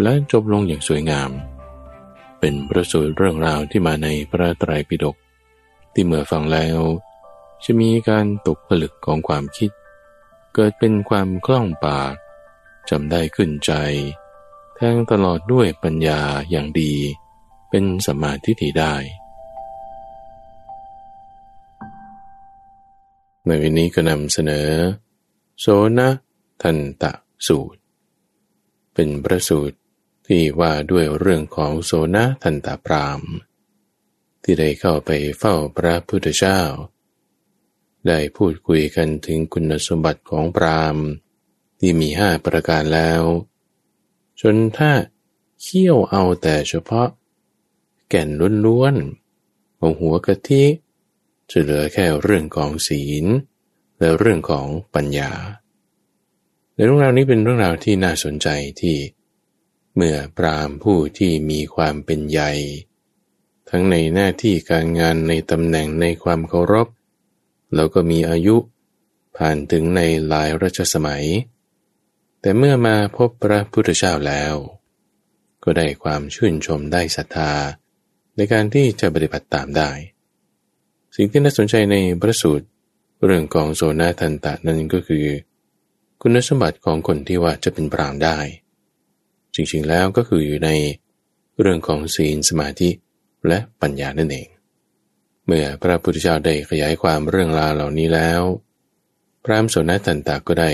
และจบลงอย่างสวยงาม เป็นประสูตรเรื่องราวที่มาในพระไตรปิฎกที่เมื่อฟังแล้ว จะมีการตกผลึกของความคิด เกิดเป็นความคล่องปากจำได้ขึ้นใจแทงตลอดด้วยปัญญาอย่างดี เป็นสมาธิที่ได้ ในวันนี้ก็นำเสนอ โสนะทันตะสูตร เป็นประสูตร ที่ว่าด้วยเรื่องของโสนทันตาพรามที่ได้เข้าไปเฝ้าพระพุทธเจ้า ได้พูดคุยกันถึงคุณสมบัติของพรามที่มีห้าประการแล้ว จนถ้าเคี่ยวเอาแต่เฉพาะ แก่นล้วนๆของหัวกะทิจะเหลือแค่เรื่องของศีล และเรื่องของปัญญา ในเรื่องราวนี้เป็นเรื่องราวที่น่าสนใจที่ เมื่อปรามผู้ที่มีความเป็นใหญ่ ทั้งในหน้าที่การงานในตำแหน่งในความเคารพ แล้วก็มีอายุผ่านถึงในหลายรัชสมัย แต่เมื่อมาพบพระพุทธเจ้าแล้ว ก็ได้ความชื่นชมได้ศรัทธา ในการที่จะปฏิบัติตามได้ สิ่งที่น่าสนใจในพระสูตรเรื่องของโซนาทันตะนั้นก็คือ คุณสมบัติของคนที่ว่าจะเป็นปรามได้ จริงๆแล้วก็คืออยู่ในเรื่องของศีลสมาธิและปัญญานั่นเอง เมื่อพระพุทธเจ้าได้ขยายความเรื่องราวเหล่านี้แล้ว พระมสนตันตาก็ได้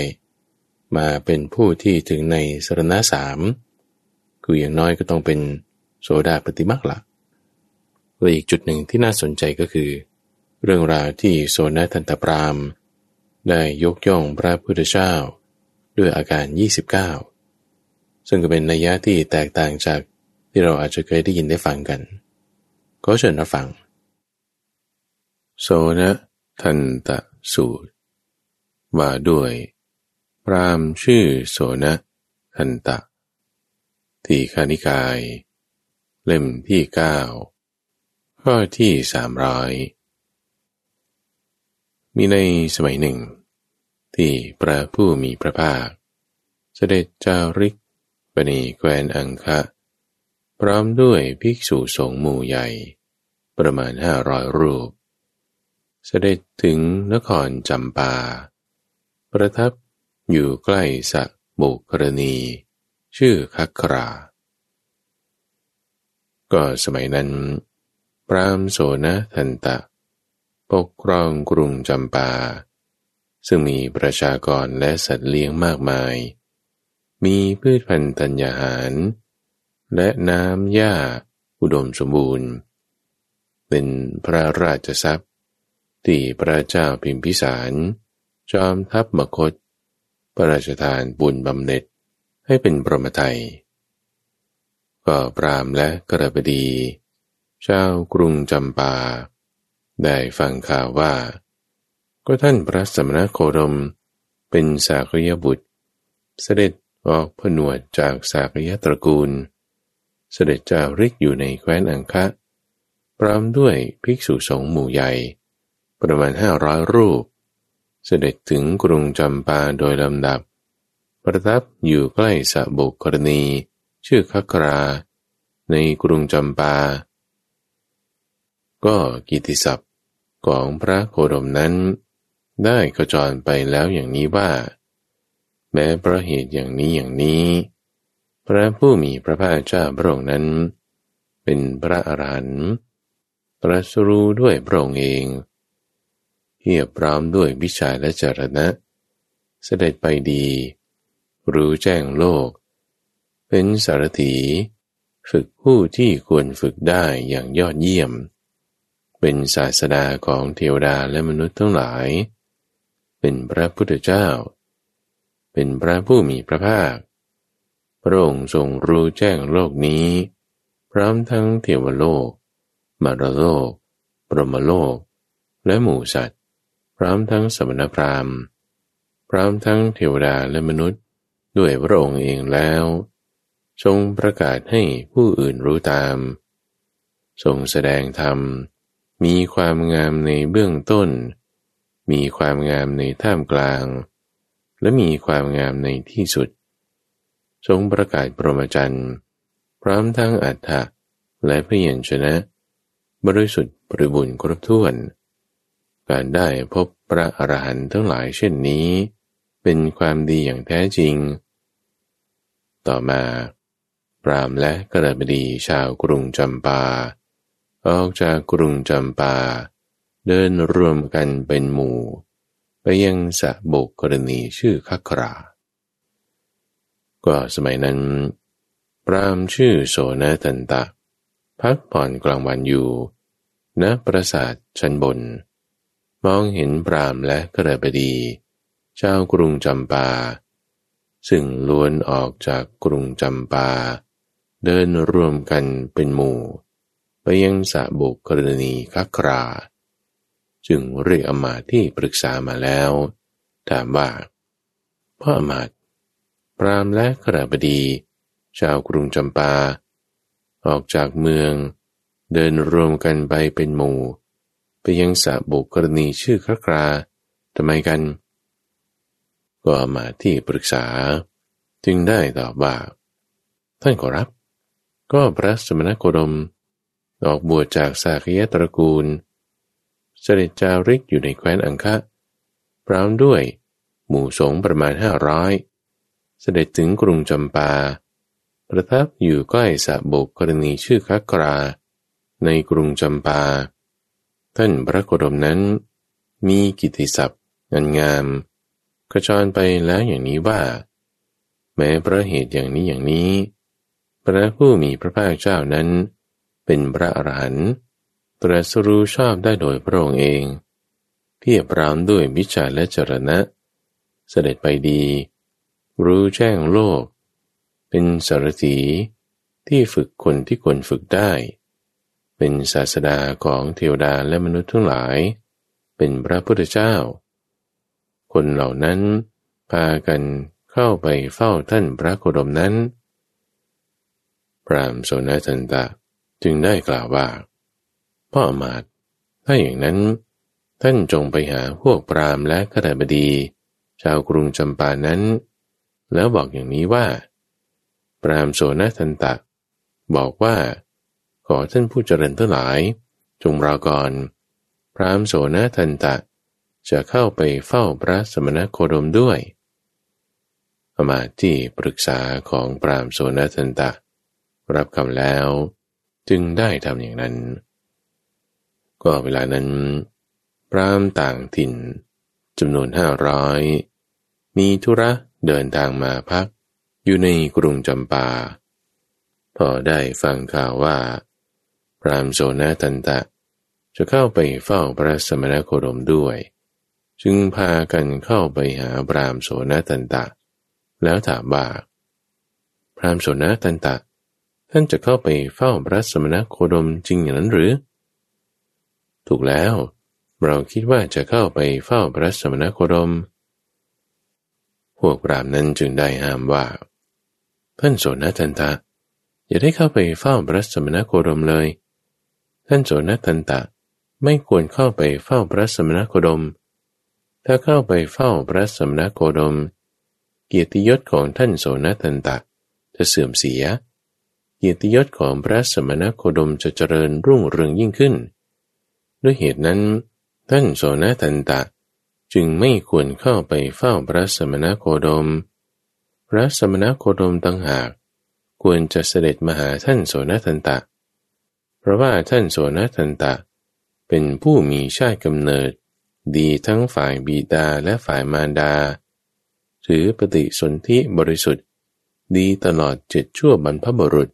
มาเป็นผู้ที่ถึงในสรณะสามคืออย่างน้อยก็ต้องเป็นโสดาปฏิมักละและอีกจุดหนึ่งที่น่าสนใจก็คือ เรื่องราวที่โสนทันตพรามได้ยกย่องพระพุทธเจ้าด้วยอาการ 29 ซึ่งก็เป็นนัยยะที่แตกต่างจากที่เราอาจจะเคยได้ยินได้ฟังกัน ก็เชิญรับฟัง โสนะทันตะสูตร ว่าด้วย พรามชื่อโสนะทันตะ ที่คานิกาย เล่มที่เก้าข้อที่สามร้อยมีในสมัยหนึ่ง ที่พระผู้มีพระภาค เสด็จจาริก ณีแควนอังคะ พร้อมด้วยภิกษุสงฆ์หมู่ใหญ่ ประมาณห้าร้อยรูป เสด็จถึงนครจำปา ประทับอยู่ใกล้สะบุกรณี ชื่อคัครา ก็สมัยนั้น พรามโสนทันตะ ปกครองกรุงจำปา ซึ่งมีประชากรและสัตว์เลี้ยงมากมาย มีพืชพันธุ์ธัญญาหาร และน้ำหญ้าอุดมสมบูรณ์ เป็นพระราชทรัพย์ ที่พระเจ้าพิมพิสาร จอมทัพมคต พระราชทานบุญบำเหน็จให้เป็นปรมไทยก็ปรามและกระบดีเจ้ากรุงจำปา ได้ฟังข่าวว่า ก็ท่านพระสมณโคดมเป็นสากยบุตร เสด็จ ออกผนวดจากสากยตระกูล เสด็จจาริกอยู่ในแคว้นอังคะ พร้อมด้วยภิกษุสงฆ์หมู่ใหญ่ ประมาณห้าร้อยรูป เสด็จถึงกรุงจำปาโดยลำดับ ประทับอยู่ใกล้สะบุกรณี ชื่อคัครา ในกรุงจำปา ก็กิติศัพท์ของพระโคดมนั้น ได้กระจรไปแล้วอย่างนี้ว่า แม้เพราะเหตุอย่างนี้อย่างนี้ พระผู้มีพระภาคเจ้าพระองค์นั้น เป็นพระอรหันต์ตรัสรู้ด้วยพระองค์เองเพียบพร้อมด้วยวิชาและจรณะ เสด็จไปดี รู้แจ้งโลก เป็นสารถีฝึกผู้ที่ควรฝึกได้อย่างยอดเยี่ยม เป็นศาสดาของเทวดาและมนุษย์ทั้งหลาย เป็นพระพุทธเจ้า เป็นพระผู้มีพระภาค พระองค์ทรงรู้แจ้งโลกนี้ พร้อมทั้งเทวโลก มารโลก ปรมโลก และหมู่สัตว์ พร้อมทั้งสมณพราหมณ์ พร้อมทั้งเทวดาและมนุษย์ ด้วยพระองค์เองแล้ว ทรงประกาศให้ผู้อื่นรู้ตาม ทรงแสดงธรรม มีความงามในเบื้องต้น มีความงามในท่ามกลาง และมีความงามในที่สุด ทรงประกาศปรมจันทร์พร้อมทั้งอัฏฐะและพยัญชนะ บริสุทธิ์บริบูรณ์ครบถ้วน การได้พบพระอรหันต์ทั้งหลายเช่นนี้ เป็นความดีอย่างแท้จริง ต่อมาปรามและกระบดีชาวกรุงจำปา ออกจากกรุงจำปา เดินรวมกันเป็นหมู่ ยังสะบกกรณีชื่อคัครา ก็สมัยนั้น พรามชื่อโสนตันตะ พักผ่อนกลางวันอยู่ณปราสาทชั้นบน มองเห็นพรามและกระบดีเจ้ากรุงจำปา ซึ่งล้วนออกจากกรุงจำปา เดินรวมกันเป็นหมู่ ไปยังสะบุกกรณีคัครา จึงเรียกอมาตที่ปรึกษามาแล้ว ถามว่า พ่ออมาตพรามและกระบดี ชาวกรุงจำปา ออกจากเมือง เดินรวมกันไปเป็นหมู่ ไปยังสะบุกรณีชื่อครคราทำไมกัน ก็มาที่ปรึกษา จึงได้ตอบว่า ท่านขอรับ ก็พระสมณโคดม ออกบวชจากสากยตระกูล เสด็จจาริกอยู่ในแคว้นอังคะพร้อมด้วยหมู่สงประมาณห้าร้อยเสด็จถึงกรุงจำปา ประทับอยู่ใกล้สะบกกรณีชื่อคักรา ในกรุงจำปา ท่านพระโคดมนั้น มีกิติศัพท์งานงามกระชอนไปแล้วอย่างนี้ว่า แม้พระเหตุอย่างนี้อย่างนี้ พระผู้มีพระภาคเจ้านั้น เป็นพระอรหันต์ ตรัสรู้ชอบได้โดยพระองค์เอง เพียบพร้อมด้วยวิชาและจรณะ เสด็จไปดี รู้แจ้งโลก เป็นสารถีที่ฝึกคนที่ควรฝึกได้ เป็นศาสดาของเทวดาและมนุษย์ทั้งหลาย เป็นพระพุทธเจ้า คนเหล่านั้นพากันเข้าไปเฝ้าท่านพระโคดมนั้น พรามโสนทันตะจึงได้กล่าวว่า พ่ออมาตถ้าอย่างนั้น ท่านจงไปหาพวกพรามและขดาบดี ชาวกรุงจำปานั้น แล้วบอกอย่างนี้ว่า ปรามโสนทันตะ บอกว่า ขอท่านผู้เจริญทั้งหลาย จงรอก่อน พรามโสนทันตะ จะเข้าไปเฝ้าพระสมณโคดมด้วยอมาที่ปรึกษาของปรามโสนทันตะ รับคำแล้ว จึงได้ทำอย่างนั้น ก็เวลานั้น พรามต่างถิ่นจำนวนห้าร้อยมีธุระเดินทางมาพัก อยู่ในกรุงจำปา พอได้ฟังข่าวว่า พรามโสนตันตะ จะเข้าไปเฝ้าพระสมณโคดมด้วย จึงพากันเข้าไปหาพรามโสนตันตะ แล้วถามว่าพรามโสนตันตะ ท่านจะเข้าไปเฝ้าพระสมณโคดมจริงอย่างนั้นหรือ ถูกแล้ว เราคิดว่าจะเข้าไปเฝ้าพระสมณโคดม พวกปรามนั้นจึงได้ห้ามว่า ท่านโสนทันตะอย่าได้เข้าไปเฝ้าพระสมณโคดมเลย ท่านโสนทันตะไม่ควรเข้าไปเฝ้าพระสมณโคดม ถ้าเข้าไปเฝ้าพระสมณโคดม เกียรติยศของท่านโสนทันตะจะเสื่อมเสีย เกียรติยศของพระสมณโคดมจะเจริญรุ่งเรืองยิ่งขึ้น ด้วยเหตุนั้น ท่านโสนทันตะ จึงไม่ควรเข้าไปเฝ้าพระสมณโคดม พระสมณโคดมตั้งหาก ควรจะเสด็จมาหาท่านโสนทันตะ เพราะว่าท่านโสนทันตะ เป็นผู้มีชาติกำเนิด ดีทั้งฝ่ายบิดาและฝ่ายมารดา ถือปฏิสนธิบริสุทธิ์ ดีตลอดเจ็ดชั่วบรรพบุรุษ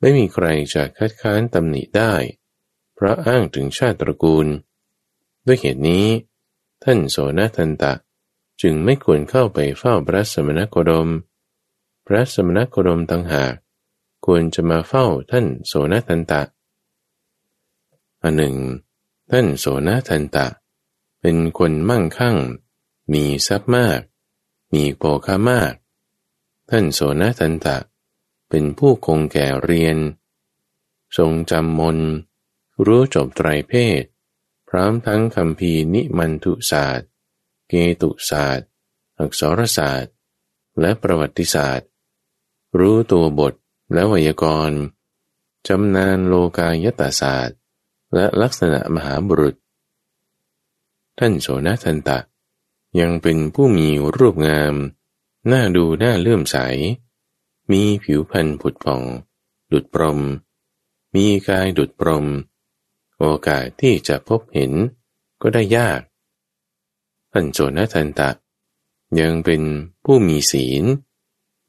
ไม่มีใครจะคัดค้านตำหนิได้ ราะอ้างถึงชาติตระกูล ด้วยเหตุนี้ ท่านโสนทันตะ จึงไม่ควรเข้าไปเฝ้าพระสมณโคดม พระสมณโคดมต่างหากควรจะมาเฝ้าท่านโสนทันตะอันหนึ่ง ท่านโสนทันตะ เป็นคนมั่งคั่ง มีทรัพย์มาก มีโภคามาก ท่านโสนทันตะ เป็นผู้คงแก่เรียน ทรงจำมน รู้จบไตรเพศ พร้อมทั้งคำพีนิมันทุศาสตร์ เกตุศาสตร์ อักษรศาสตร์ และประวัติศาสตร์ รู้ตัวบทและไวยากรณ์จำนานโลกายตาศาสตร์ และลักษณะมหาบุรุษ ท่านโสนทันตะ ยังเป็นผู้มีรูปงาม หน่าดูหน่าเลื่อมใส มีผิวพรรณผุดผ่อง ดุดปรม มีกายดุดปรม โอกาสที่จะพบเห็นก็ได้ยากท่านโสนทันตะ ยังเป็นผู้มีศีล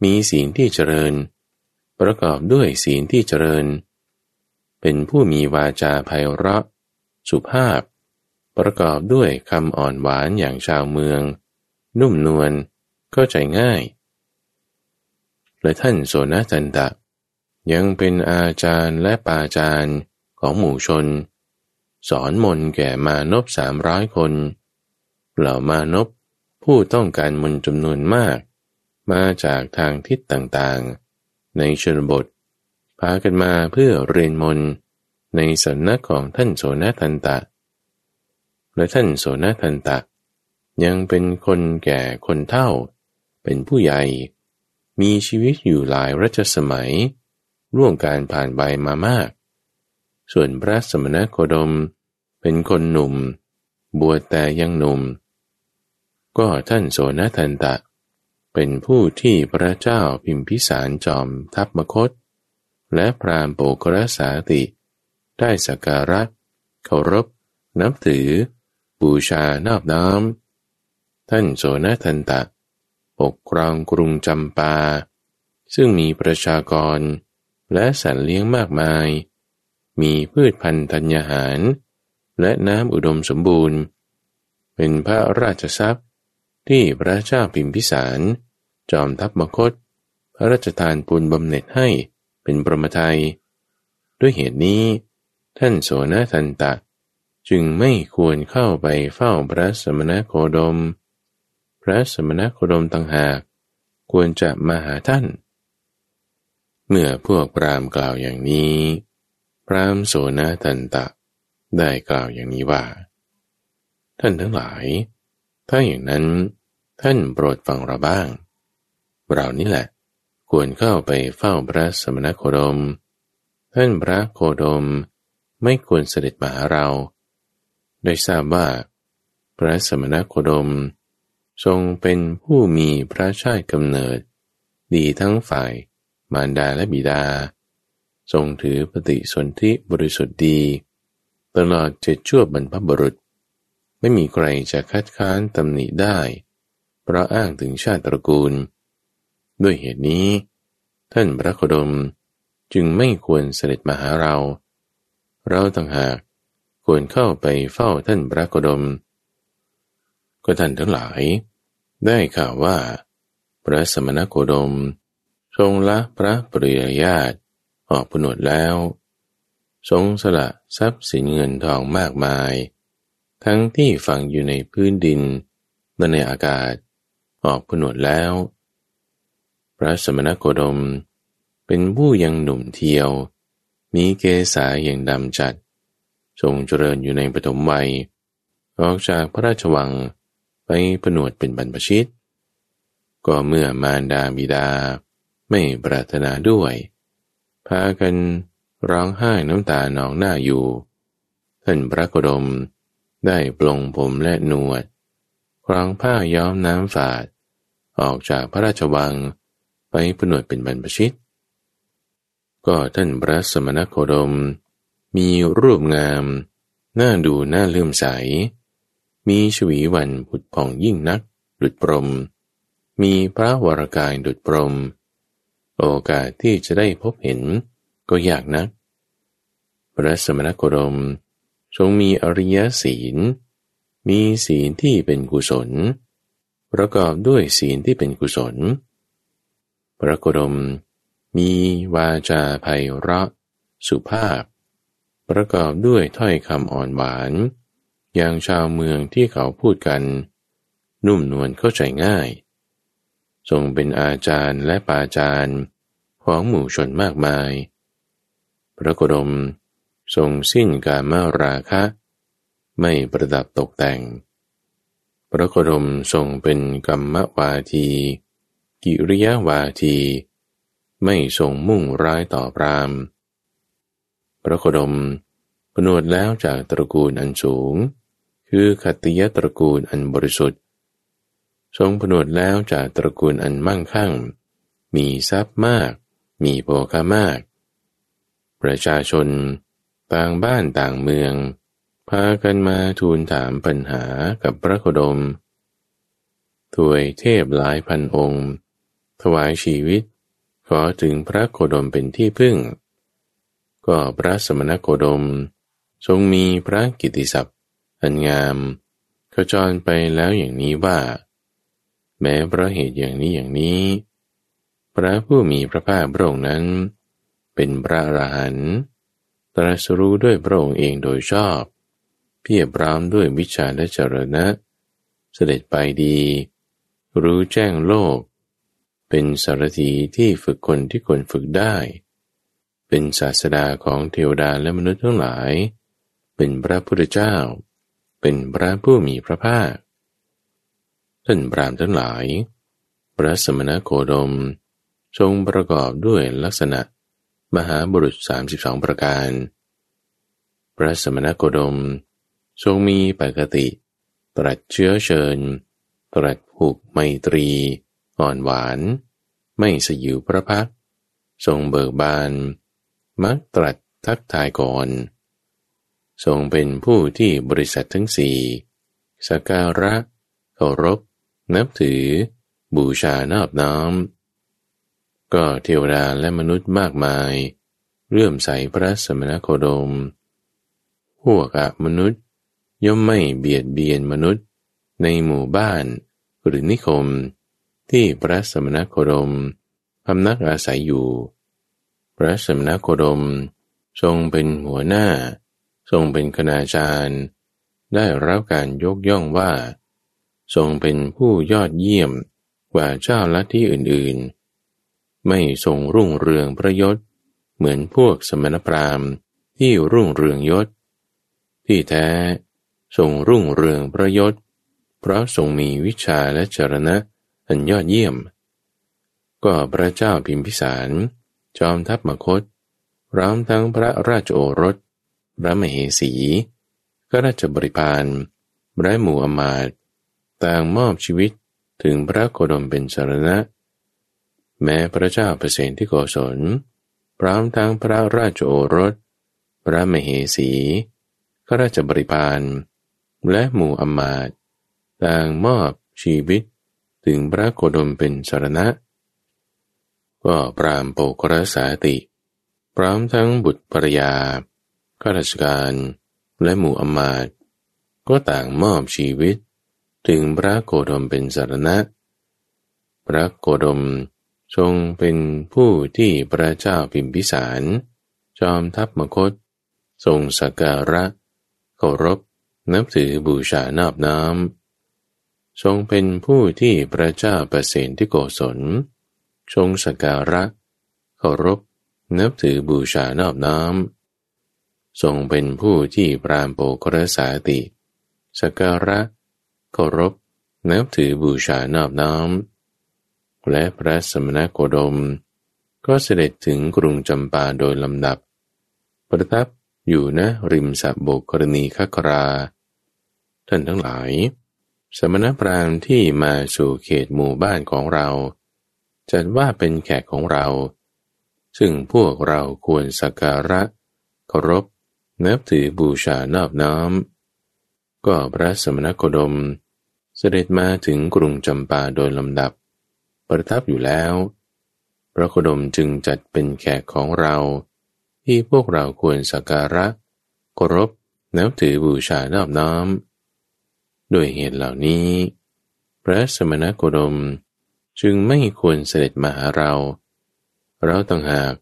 มีศีลที่เจริญ ประกอบด้วยศีลที่เจริญ เป็นผู้มีวาจาไพเราะ สุภาพ ประกอบด้วยคำอ่อนหวานอย่างชาวเมือง นุ่มนวลเข้าใจง่ายและท่านโสนจันตะ ยังเป็นอาจารย์และปาจารย์ของหมู่ชน สอนมนแก่มานพสามร้อยคน เหล่ามานพผู้ต้องการมนจำนวนมาก มาจากทางทิศต่างๆ ในชนบท พากันมาเพื่อเรียนมนในสำนักของท่านโสนทันตะ และท่านโสนทันตะ ยังเป็นคนแก่คนเฒ่า เป็นผู้ใหญ่ มีชีวิตอยู่หลายรัชสมัย ร่วงการผ่านใบมามาก ส่วนพระสมณโคดม เป็นคนหนุ่ม บวชแต่ยังหนุ่ม ก็ท่านโสนทันตะ เป็นผู้ที่พระเจ้าพิมพิสารจอมทัพมคต และพรามโปกรสาติ ได้สักการะเคารพ นับถือ บูชานอบน้อม ท่านโสนทันตะ ปกครองกรุงจำปา ซึ่งมีประชากรและสัตว์เลี้ยงมากมาย มีพืชพันธุ์ธัญญาหาร และน้ำอุดมสมบูรณ์ เป็นพระราชทรัพย์ที่พระเจ้าพิมพิสาร จอมทัพมคต พระราชทานปุญบำเหน็จให้เป็นประมทัย ด้วยเหตุนี้ ท่านโสนทันตะ จึงไม่ควรเข้าไปเฝ้าพระสมณโคดม พระสมณโคดมต่างหากควรจะมาหาท่าน เมื่อพวกพรามกล่าวอย่างนี้ พรามโสนทันตะ ได้กล่าวอย่างนี้ว่า ท่านทั้งหลาย ถ้าอย่างนั้นท่านโปรดฟังเราบ้าง เรานี่แหละ ควรเข้าไปเฝ้าพระสมณโคดม ท่านพระโคดมไม่ควรเสด็จมาหาเรา โดยทราบว่า พระสมณโคดม ทรงเป็นผู้มีพระชาติกำเนิด ดีทั้งฝ่ายมารดาและบิดา ทรงถือปฏิสนธิบริสุทธิ์ดี ตลอดเจ็ดชั่วบรรพบุรุษ ไม่มีใครจะคัดค้านตำหนิได้ เพราะอ้างถึงชาติตระกูล ด้วยเหตุนี้ ท่านพระโคดมจึงไม่ควรเสด็จมาหาเรา เราต่างหากควรเข้าไปเฝ้าท่านพระโคดม ก็ท่านทั้งหลาย ได้ข่าวว่า พระสมณโคดม ทรงละพระปริยญาตออกผนวดแล้ว ทรงสละทรัพย์สินเงินทองมากมาย ทั้งที่ฝังอยู่ในพื้นดินและในอากาศ ออกผนวดแล้ว พระสมณโคดม เป็นผู้ยังหนุ่มเทียว มีเกษาอย่างดำจัด ทรงเจริญอยู่ในปฐมวัย ออกจากพระราชวังไปผนวดเป็นบรรพชิต ก็เมื่อมารดาบิดาไม่ปรารถนาด้วย พากัน ร้องไห้น้ำตาหนองหน้าอยู่ท่านพระโคดม ได้ปลงผมและหนวดครองผ้าย้อมน้ำฝาด ออกจากพระราชวังไปผนวดเป็นบรรพชิต ก็ท่านพระสมณโคดม มีรูปงาม น่าดูน่าเลื่อมใส มีชวีวันผุดผ่องยิ่งนัก ดุดปรม มีพระวรากายดุดปรม โอกาสที่จะได้พบเห็น ก็ยากนัก พระสมณโคดมทรงมีอริยศีล มีศีลที่เป็นกุศล ประกอบด้วยศีลที่เป็นกุศล พระโคดมมีวาจาไพเราะ สุภาพ ประกอบด้วยถ้อยคำอ่อนหวาน อย่างชาวเมืองที่เขาพูดกัน นุ่มนวลเข้าใจง่าย ทรงเป็นอาจารย์และปาจารย์ของหมู่ชนมากมาย พระโคดมทรงสิ้นการมาราคะ ไม่ประดับตกแต่ง พระโคดมทรงเป็นกรรมวาที กิริยาวาที ไม่ทรงมุ่งร้ายต่อพราม พระโคดมผนวดแล้วจากตระกูลอันสูง คือขัตติยตระกูลอันบริสุทธิ์ ทรงผนวดแล้วจากตระกูลอันมั่งคั่ง มีทรัพย์มาก มีโภคามาก ประชาชน ต่างบ้านต่างเมือง พากันมาทูลถามปัญหากับพระโคดมถวยเทพหลายพันองค์ ถวายชีวิต ขอถึงพระโคดมเป็นที่พึ่ง ก็พระสมณโคดม ทรงมีพระกิติศัพท์อันงามขจรไปแล้วอย่างนี้ว่า แม้เพราะเหตุอย่างนี้อย่างนี้ พระผู้มีพระภาคพระองค์นั้น เป็นพระอรหันต์ตรัสรู้ด้วยพระองค์เองโดยชอบ เพียบพร้อมด้วยวิชาและจรณะ เสด็จไปดี รู้แจ้งโลก เป็นสารถีที่ฝึกคนที่ควรฝึกได้ เป็นศาสดาของเทวดาและมนุษย์ทั้งหลาย เป็นพระพุทธเจ้า เป็นพระผู้มีพระภาค ท่านปรามทั้งหลาย พระสมณโคดม ทรงประกอบด้วยลักษณะ มหาบุรุษ 32 ประการ พระสมณโคดม ทรงมีปกติ ตรัสเชื้อเชิญ ตรัสผูกไมตรี อ่อนหวาน ไม่สยิวพระพัก ทรงเบิกบาน มักตรัสทักทายก่อน ทรงเป็นผู้ที่บริษัททั้งสี่สการะเคารพ นับถือ บูชานอบน้อม ก็เทวดาและมนุษย์มากมาย เรื่อมใสพระสมณโคดม พวกอะมนุษย์ ย่อมไม่เบียดเบียนมนุษย์ ในหมู่บ้านหรือนิคม ที่พระสมณโคดมพำนักอาศัยอยู่ พระสมณโคดม ทรงเป็นหัวหน้า ทรงเป็นคณาจารย์ ได้รับการยกย่องว่า ทรงเป็นผู้ยอดเยี่ยมกว่าเจ้าลัทธิอื่นๆ ไม่ทรงรุ่งเรืองพระยศ เหมือนพวกสมณพราหมณ์ที่รุ่งเรืองยศ ที่แท้ทรงรุ่งเรืองพระยศ เพราะทรงมีวิชาและจรณะอันยอดเยี่ยม ก็พระเจ้าพิมพิสาร จอมทัพมคตร้อมทั้งพระราชโอรส พระมเหสีก็ราชบริพารและหมู่อมาตต่างมอบชีวิตถึงพระโคดมเป็นสารณะ แม้พระเจ้าเปรตที่โกศล พร้อมทั้งพระราชโอรส พระมเหสีก็ราชบริพารและหมู่อมาตต่างมอบชีวิตถึงพระโคดมเป็นสารณะ ก็ปรามโปกรสาติ พร้อมทั้งบุตรภรยาข้าราชการและหมู่อมาตก็ต่างมอบชีวิต ถึงพระโคดมเป็นสารณะ พระโคดม ทรงเป็นผู้ที่พระเจ้าพิมพิสาร จอมทัพมคต ทรงสักการะเคารพนับถือบูชานอบน้อมทรงเป็นผู้ที่พระเจ้าประเสนที่โกศล ทรงสักการะเคารพนับถือบูชานอบน้อมทรงเป็นผู้ที่ปรามโปกรสาติสัการะเคารพนับถือบูชานอบน้อม และพระสมณโคดม ก็เสด็จถึงกรุงจำปาโดยลำดับ ประทับอยู่นะริมสะโบกรณีคครา ท่านทั้งหลาย สมณพราหมณ์ที่มาสู่เขตหมู่บ้านของเรา จัดว่าเป็นแขกของเรา ซึ่งพวกเราควรสักการะเคารพนับถือบูชานอบน้อม ก็พระสมณโคดม เสด็จมาถึงกรุงจำปาโดยลำดับ ประทับอยู่แล้ว พระโคดมจึงจัดเป็นแขกของเรา ที่พวกเราควรสักการะเคารพนับถือบูชานอบน้อม ด้วยเหตุเหล่านี้ พระสมณโคดมจึงไม่ควรเสด็จมาหาเรา เราต่างหาก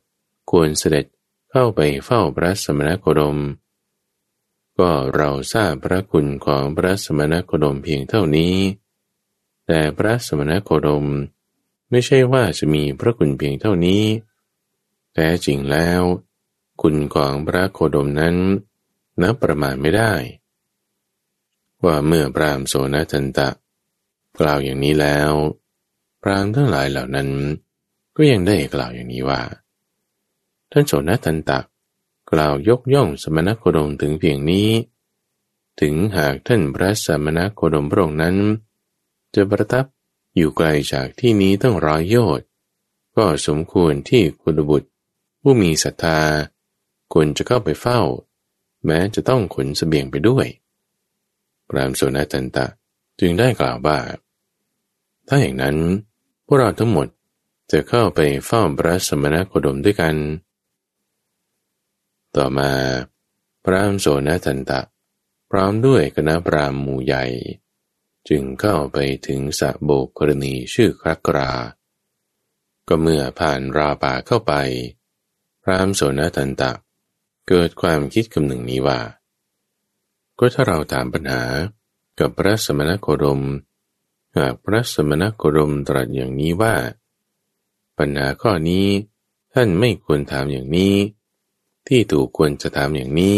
ควรเสด็จเข้าไปเฝ้าพระสมณโคดม ก็เราทราบพระคุณของพระสมณโคดมเพียงเท่านี้ แต่พระสมณโคดม ไม่ใช่ว่าจะมีพระคุณเพียงเท่านี้ แต่จริงแล้ว คุณของพระโคดมนั้นนับประมาณไม่ได้ ว่าเมื่อพรามโสนทันตะ กล่าวอย่างนี้แล้ว พรามทั้งหลายเหล่านั้น ก็ยังได้กล่าวอย่างนี้ว่า ท่านโสนทันตะกล่าวยกย่องสมณโคดมถึงเพียงนี้ ถึงหากท่านพระสมณโคดมพระองค์นั้น จะประทับ อยู่ไกลจากที่นี้ตั้งร้อยโยชน์ก็สมควรที่คุณบุตร ผู้มีศรัทธาควรจะเข้าไปเฝ้า แม้จะต้องขนสเสบียงไปด้วยพรามโสนตันตะจึงได้กล่าวว่า ถ้าอย่างนั้น พวกเราทั้งหมดจะเข้าไปเฝ้าพระสมณโคดมด้วยกัน ต่อมา พระมโสนตันตะ พร้อมด้วยคณะพรามหมู่ใหญ่ จึงเข้าไปถึงสะโบกกรณีชื่อครักรา ก็เมื่อผ่านราป่าเข้าไป พรามโสนตันตะ เกิดความคิดคำหนึ่งนี้ว่า ก็ถ้าเราถามปัญหากับพระสมณโคดม หากพระสมณโคดมตรัสอย่างนี้ว่า ปัญหาข้อนี้ท่านไม่ควรถามอย่างนี้ ที่ถูกควรจะถามอย่างนี้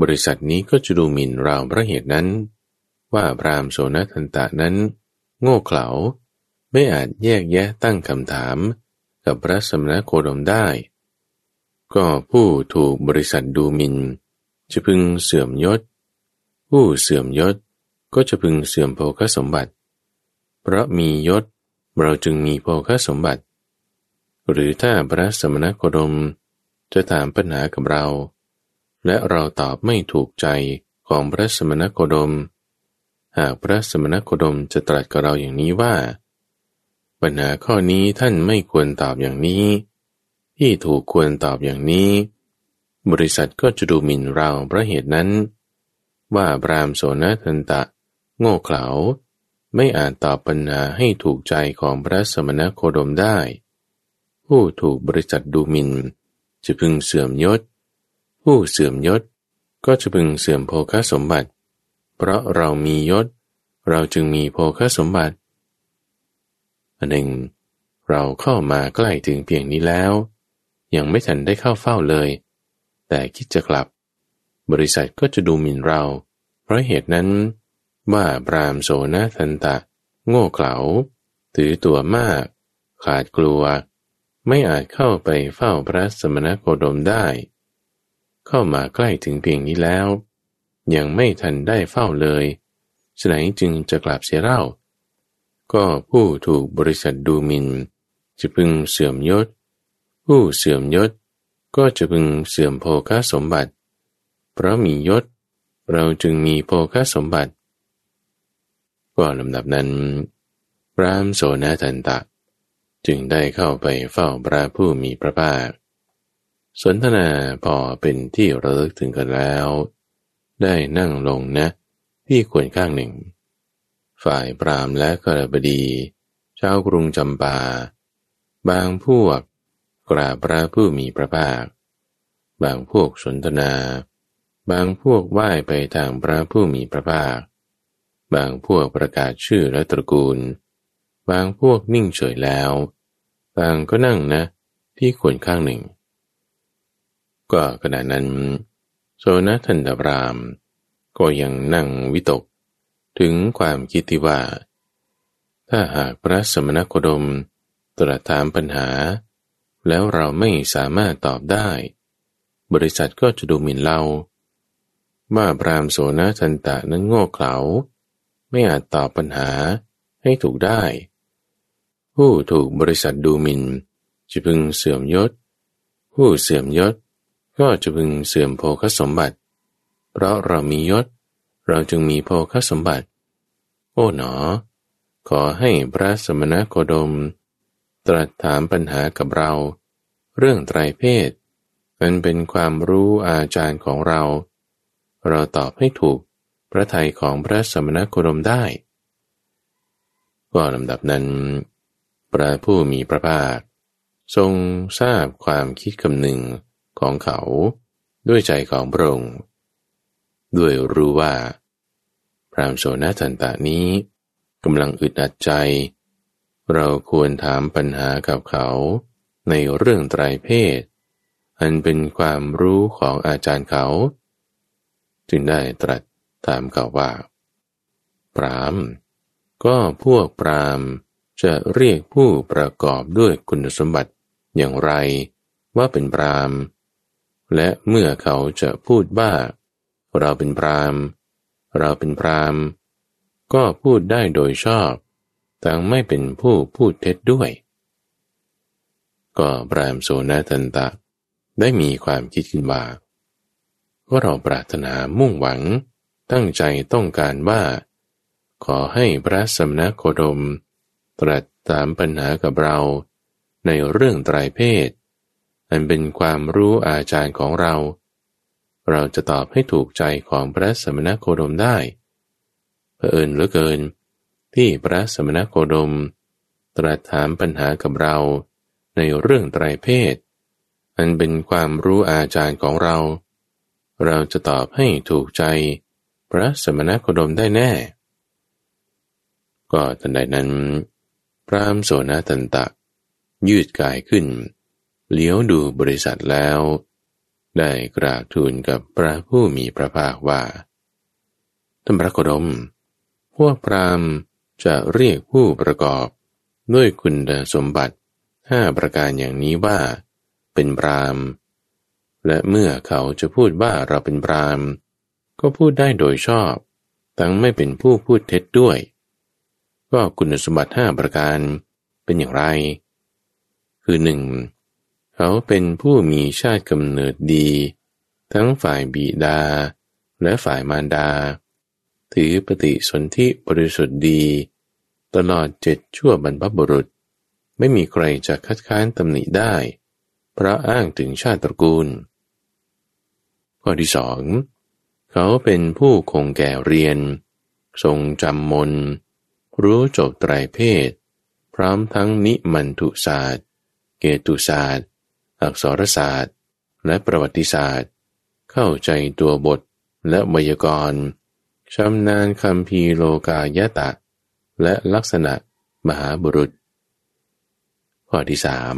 บริษัทนี้ก็จะดูหมิ่นเราเพราะเหตุนั้น ว่าพรามโสนทันตะนั้น โง่เขลาไม่อาจแยกแยะตั้งคำถาม กับพระสมณโคดมได้ ก็ผู้ถูกบริษัทดูหมิน จะพึงเสื่อมยศ ผู้เสื่อมยศก็จะพึงเสื่อมโภคสมบัติ เพราะมียศเราจึงมีโภคสมบัติ หรือถ้าพระสมณโคดมจะถามปัญหากับเรา และเราตอบไม่ถูกใจของพระสมณโคดม หากพระสมณโคดมจะตรัสกับเราอย่างนี้ว่า ปัญหาข้อนี้ท่านไม่ควรตอบอย่างนี้ ที่ถูกควรตอบอย่างนี้ บริษัทก็จะดูหมิ่นเราเพราะเหตุนั้น ว่าบรามโสนทันตะ โง่เขลาไม่อาจตอบปัญหาให้ถูกใจของพระสมณโคดมได้ ผู้ถูกบริษัทดูหมิ่นจะพึงเสื่อมยศ ผู้เสื่อมยศก็จะพึงเสื่อมโภคสมบัติ เพราะเรามียศ เราจึงมีโภคสมบัติอันหนึ่ง เราเข้ามาใกล้ถึงเพียงนี้แล้ว ยังไม่ทันได้เข้าเฝ้าเลย แต่คิดจะกลับ บริษัทก็จะดูหมิ่นเรา เพราะเหตุนั้น ว่าปรามโสนทันตะ โง่เขลาถือตัวมาก ขาดกลัว ไม่อาจเข้าไปเฝ้าพระสมณโคดมได้ เข้ามาใกล้ถึงเพียงนี้แล้ว ยังไม่ทันได้เฝ้าเลยฉไหนจึงจะกลับเสียเล่า ก็ผู้ถูกบริษัทดูหมินจะพึงเสื่อมยศ ผู้เสื่อมยศ ก็จะพึงเสื่อมโภคสมบัติ เพราะมียศ เราจึงมีโภคสมบัติ ก็ลำดับนั้นพระมโสนทันตะ จึงได้เข้าไปเฝ้าพระผู้มีพระภาคสนทนาพอเป็นที่ระลึกถึงกันแล้ว ได้นั่งลงนะ ที่ควรข้างหนึ่ง ฝ่ายปรามและกระบดีชาวกรุงจำปา บางพวกกราบพระผู้มีพระภาค บางพวกสนทนา บางพวกไหว้ไปทางพระผู้มีพระภาค บางพวกประกาศชื่อและตระกูล บางพวกนิ่งเฉยแล้ว บางก็นั่งนะ ที่ควรข้างหนึ่ง ก็ขณะนั้น โซนทันตบราม ก็ยังนั่งวิตก ถึงความคิดที่ว่า ถ้าหากพระสมณโคดมตรัสถามปัญหา แล้วเราไม่สามารถตอบได้ บริษัทก็จะดูหมิ่นเราว่าพรามโสนทันตะนั้นโง่เขลาไม่อาจตอบปัญหาให้ถูกได้ ผู้ถูกบริษัทดูหมิ่นจะพึงเสื่อมยศ ผู้เสื่อมยศ ก็จะพึงเสื่อมโภคสมบัติ เพราะเรามียศ เราจึงมีโภคสมบัติ โอ้หนอ ขอให้พระสมณโคดม ตรัสถามปัญหากับเรา เรื่องไตรเพศมันเป็นความรู้อาจารย์ของเรา เราตอบให้ถูกพระทัยของพระสมณโคดมได้ ก็ลำดับนั้น พระผู้มีพระภาค ทรงทราบความคิดคำหนึ่ง ของเขา ด้วยใจของพระองค์ด้วยรู้ว่า พรามโสนทันตานี้กำลังอึดอัดใจ เราควรถามปัญหากับเขา ในเรื่องไตรเพศ อันเป็นความรู้ของอาจารย์เขา จึงได้ตรัสถามเขาว่าปรามก็พวกปรามจะเรียกผู้ประกอบด้วยคุณสมบัติอย่างไรว่าเป็นปราม และเมื่อเขาจะพูดว่า เราเป็นพรามเราเป็นพรามก็พูดได้โดยชอบทั้งไม่เป็นผู้พูดเท็จด้วย ก็พรามโซนาทันตะ ได้มีความคิดขึ้นว่าว่าเราปรารถนามุ่งหวัง ตั้งใจต้องการว่า ขอให้พระสมณโคดม ตรัสถามปัญหากับเราในเรื่องไตรเพศ อันเป็นความรู้อาจารย์ของเรา เราจะตอบให้ถูกใจของพระสมณโคดมได้เผอิญเหลือเกิน ที่พระสมณโคดม ตรัสถามปัญหากับเราในเรื่องไตรเพศ อันเป็นความรู้อาจารย์ของเรา เราจะตอบให้ถูกใจ พระสมณโคดมได้แน่ ก็ทันใดนั้น พรามโสนตันตะ ยืดกายขึ้น เลี้ยวดูบริษัทแล้ว ได้กราบทูลกับพระผู้มีพระภาคว่าท่านพระโคดม พวกพรามจะเรียกผู้ประกอบด้วยคุณสมบัติห้าประการอย่างนี้ว่า เป็นพรามและเมื่อเขาจะพูดว่าเราเป็นพรามก็พูดได้โดยชอบ ทั้งไม่เป็นผู้พูดเท็จด้วย ก็คุณสมบัติห้าประการเป็นอย่างไร คือหนึ่ง เขาเป็นผู้มีชาติกำเนิดดี ทั้งฝ่ายบิดา และฝ่ายมารดา ถือปฏิสนธิบริสุทธิ์ดี ตลอดเจ็ดชั่วบรรพบุรุษ ไม่มีใครจะคัดค้านตำหนิได้ เพราะอ้างถึงชาติตระกูล ข้อที่สองเขาเป็นผู้คงแก่เรียน ทรงจำมน รู้จบไตรเพศ พร้อมทั้งนิมันทุศาสตร์ เกตุศาสตร์ อักษรศาสตร์ และประวัติศาสตร์ เข้าใจตัวบทและไวยากรณ์ชำนาญคำพีโลกายตะ และลักษณะมหาบุรุษ ข้อที่สาม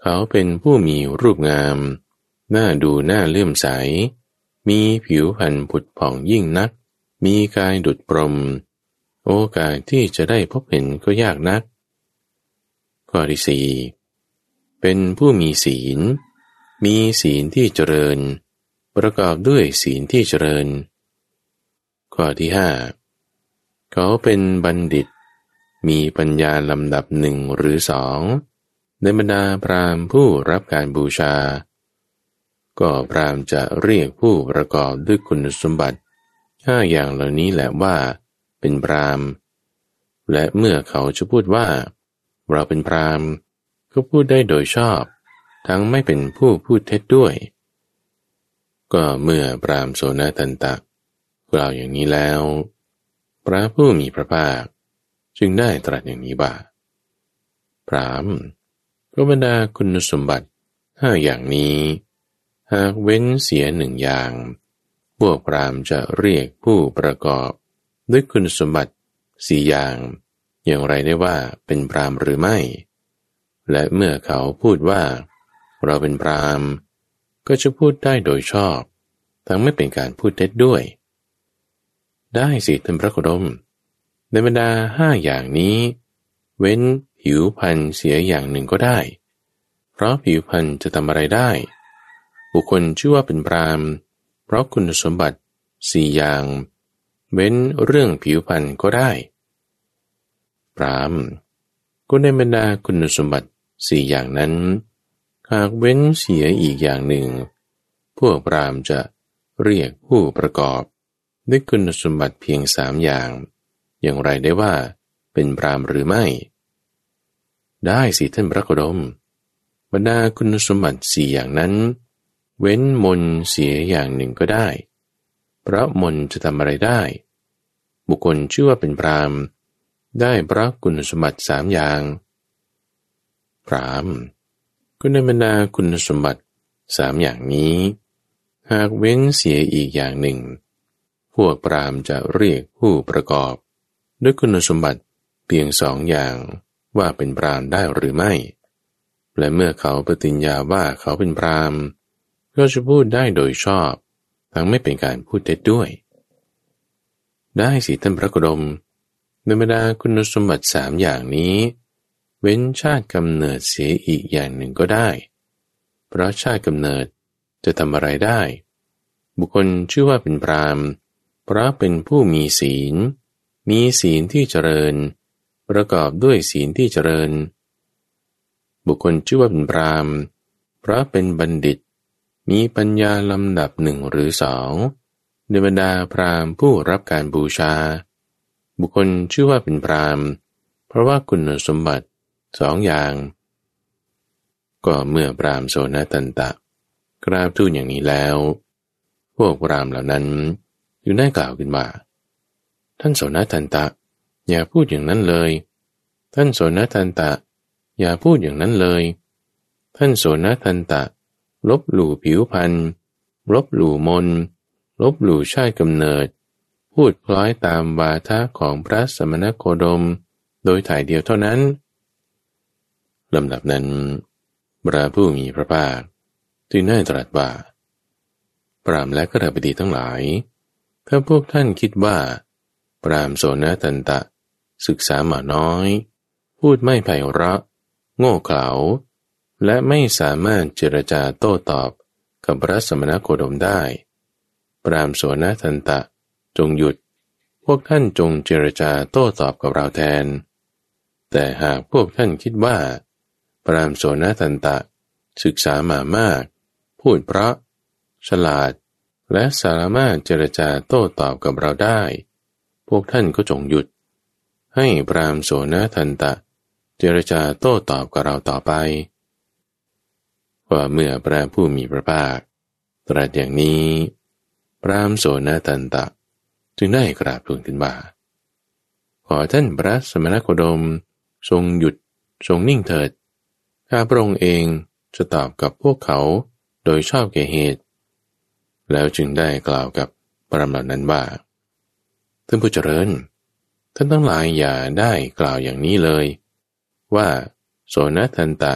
เขาเป็นผู้มีรูปงาม หน้าดูหน้าเลื่อมใส มีผิวพรรณผุดผ่องยิ่งนัก มีกายดุดปรม โอกาสที่จะได้พบเห็นก็ยากนัก ข้อที่สี่ เป็นผู้มีศีล มีศีลที่เจริญ ประกอบด้วยศีลที่เจริญ ข้อที่ห้าเขาเป็นบัณฑิต มีปัญญาลำดับหนึ่งหรือสองในบรรดาพราหมผู้รับการบูชา ก็พรามจะเรียกผู้ประกอบด้วยคุณสมบัติห้าอย่างเหล่านี้แหละว่า เป็นพรามและเมื่อเขาจะพูดว่า เราเป็นพราม ก็พูดได้โดยชอบ ทั้งไม่เป็นผู้พูดเท็จด้วย ก็เมื่อปรามโซนาตันตะกล่าวอย่างนี้แล้ว พระผู้มีพระภาค จึงได้ตรัสอย่างนี้ว่าพรามก็บรรดาคุณสมบัติห้าอย่างนี้ หากเว้นเสียหนึ่งอย่าง พวกพรามจะเรียกผู้ประกอบ ด้วยคุณสมบัติสี่อย่าง อย่างไรได้ว่าเป็นพรามหรือไม่ และเมื่อเขาพูดว่า เราเป็นพรามก็จะพูดได้โดยชอบ ทั้งไม่เป็นการพูดเท็จด้วย ได้สิท่านพระโคดม ในบรรดาห้าอย่างนี้ เว้นผิวพันธ์เสียอย่างหนึ่งก็ได้ เพราะผิวพันธ์จะทำอะไรได้ บุคคลชื่อว่าเป็นพรามเพราะคุณสมบัติสี่อย่าง เว้นเรื่องผิวพันธ์ก็ได้พรามก็ในบรรดาคุณสมบัติ สี่อย่างนั้น หากเว้นเสียอีกอย่างหนึ่ง พวกพรามจะเรียกผู้ประกอบด้วยคุณสมบัติเพียงสามอย่าง อย่างไรได้ว่าเป็นพรามหรือไม่ ได้สิท่านพระโคดม บรรดาคุณสมบัติสี่อย่างนั้น เว้นมนเสียอย่างหนึ่งก็ได้เพราะมนจะทำอะไรได้ บุคคลชื่อว่าเป็นพรามได้พระคุณสมบัติสามอย่าง พรามก็ในบรรดาคุณสมบัติสามอย่างนี้ หากเว้นเสียอีกอย่างหนึ่ง พวกพรามจะเรียกผู้ประกอบ ด้วยคุณสมบัติเพียงสองอย่างว่าเป็นพรามได้หรือไม่ และเมื่อเขาปฏิญญาว่าเขาเป็นพรามก็จะพูดได้โดยชอบ ทั้งไม่เป็นการพูดเท็จด้วย ได้สิท่านพระกรมในบรรดาคุณสมบัติสามอย่างนี้ เว้นชาติกำเนิดเสียอีกอย่างหนึ่งก็ได้ เพราะชาติกำเนิดจะทำอะไรได้ บุคคลชื่อว่าเป็นพรามเพราะเป็นผู้มีศีล มีศีลที่เจริญ ประกอบด้วยศีลที่เจริญ บุคคลชื่อว่าเป็นพรามเพราะเป็นบัณฑิต มีปัญญาลำดับหนึ่งหรือสองในบรรดาพรามผู้รับการบูชา บุคคลชื่อว่าเป็นพรามเพราะว่าคุณสมบัติ สองอย่าง ก็เมื่อพรามโซนตันตะ กราบทูลอย่างนี้แล้ว พวกพรามเหล่านั้นอยู่ได้กล่าวขึ้นว่าท่านโสนตันตะ อย่าพูดอย่างนั้นเลย ท่านโสนตันตะ อย่าพูดอย่างนั้นเลย ท่านโสนตันตะ ลบหลู่ผิวพันธ์ลบหลู่มน ลบหลู่ชาติกำเนิด พูดคล้อยตามวาทะของพระสมณโคดม โดยถ่ายเดียวเท่านั้น ลำดับนั้นพระผู้มีพระภาคจึงได้ตรัสว่า ปรามและกระบดีทั้งหลาย ถ้าพวกท่านคิดว่า ปรามโสนตันตะ ศึกษาหมาน้อย พูดไม่ไพเราะ โง่เขลาและไม่สามารถเจรจาโต้ตอบกับพระสมณโคดมได้ ปรามโสนตันตะ จงหยุด พวกท่านจงเจรจาโต้ตอบกับเราแทน แต่หากพวกท่านคิดว่า ปรามโสนตันตะ ศึกษามามาก พูดเพราะ ฉลาด และสามารถเจรจาโต้ตอบกับเราได้ พวกท่านก็จงหยุด ให้ปรามโสนทันตะ เจรจาโต้ตอบกับเราต่อไปว่าเมื่อพระผู้มีพระภาค ตรัสอย่างนี้ปรามโสนทันตะ จึงได้กราบทูลขึ้นว่าขอท่านพระสมณโคดม ทรงหยุดทรงนิ่งเถิด ข้าพระองค์เองจะตอบกับพวกเขาโดยชอบแก่เหตุ แล้วจึงได้กล่าวกับปรมเหล่านั้นว่าท่านผู้เจริญ ท่านทั้งหลายอย่าได้กล่าวอย่างนี้เลย ว่าโสนทันตะ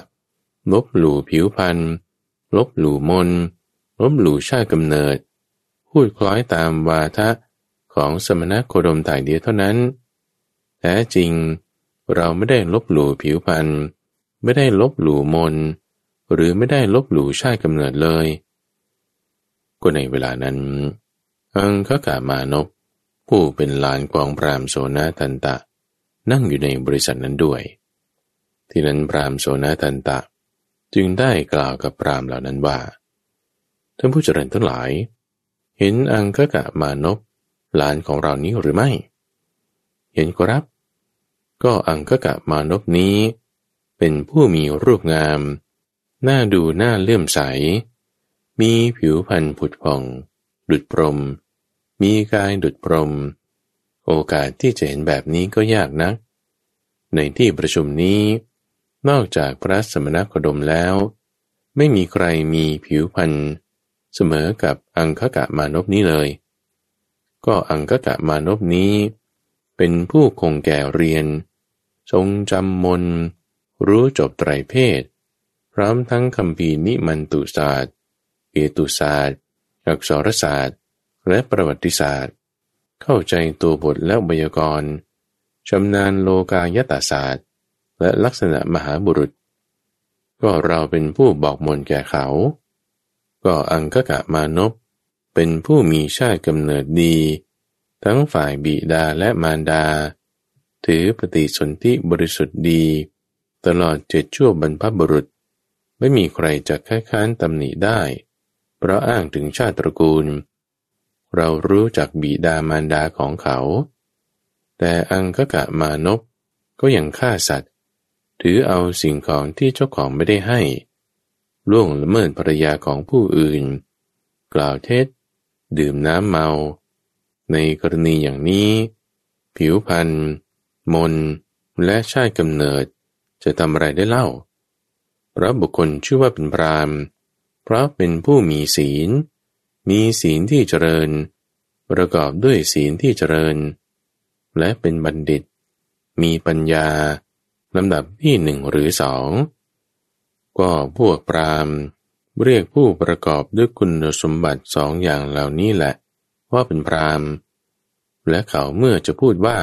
ลบหลู่ผิวพันลบหลู่มนลบหลู่ชาติกำเนิด พูดคล้อยตามวาทะของสมณโคดมถ่ายเดียวเท่านั้นแท้จริงเราไม่ได้ลบหลู่ผิวพรรณ ไม่ได้ลบหลู่มน หรือไม่ได้ลบหลู่ชาติกำเนิดเลย ก็ในเวลานั้น อังคกามานพผู้เป็นลานกองพรามโซนาตันตะ นั่งอยู่ในบริษัทนั้นด้วย ที่นั้นพรามโซนาตันตะ จึงได้กล่าวกับพรามเหล่านั้นว่าท่านผู้เจริญทั้งหลาย เห็นอังคกามานพหลานของเรานี้หรือไม่ เห็นครับ ก็อังคกะมานพนี้ เป็นผู้มีรูปงาม หน้าดูหน้าเลื่อมใส มีผิวพรรณผุดผ่อง ดุดพรม มีกายดุดพรม โอกาสที่จะเห็นแบบนี้ก็ยากนัก ในที่ประชุมนี้ นอกจากพระสมณโคดมแล้ว ไม่มีใครมีผิวพรรณเสมอกับอังคกะมานพนี้เลย ก็อังคกะมานพนี้ เป็นผู้คงแก่เรียน ทรงจำมน รู้จบไตรเพศ พร้อมทั้งคำพีนิมันตุศาสตร์เอตุศาสตร์ อักษรศาสตร์ และประวัติศาสตร์ เข้าใจตัวบทและบยากรณ์ชำนาญโลกายตาศาสตร์ และลักษณะมหาบุรุษ ก็เราเป็นผู้บอกมนแก่เขา ก็อังกกะมานพเป็นผู้มีชาติกำเนิดดี ทั้งฝ่ายบิดาและมารดา ถือปฏิสนธิบริสุทธิ์ดี ตลอดเจ็ดชั่วบรรพบุรุษ ไม่มีใครจะค้ค้านตำหนิได้ เพราะอ้างถึงชาติตระกูล เรารู้จักบิดามารดาของเขา แต่อังคกะมานพก็ยังฆ่าสัตว์ ถือเอาสิ่งของที่เจ้าของไม่ได้ให้ ล่วงละเมิดภรรยาของผู้อื่น กล่าวเท็จ ดื่มน้ำเมา ในกรณีอย่างนี้ ผิวพันธ์มนและชาติกำเนิด จะทำอะไรได้เล่าเพราะบุคคลชื่อว่าเป็นพรามเพราะเป็นผู้มีศีล มีศีลที่เจริญ ประกอบด้วยศีลที่เจริญ และเป็นบัณฑิต มีปัญญาลำดับที่หนึ่งหรือสองก็พวกพรามเรียกผู้ประกอบด้วยคุณสมบัติสองอย่างเหล่านี้แหละ ว่าเป็นพรามและเขาเมื่อจะพูดว่า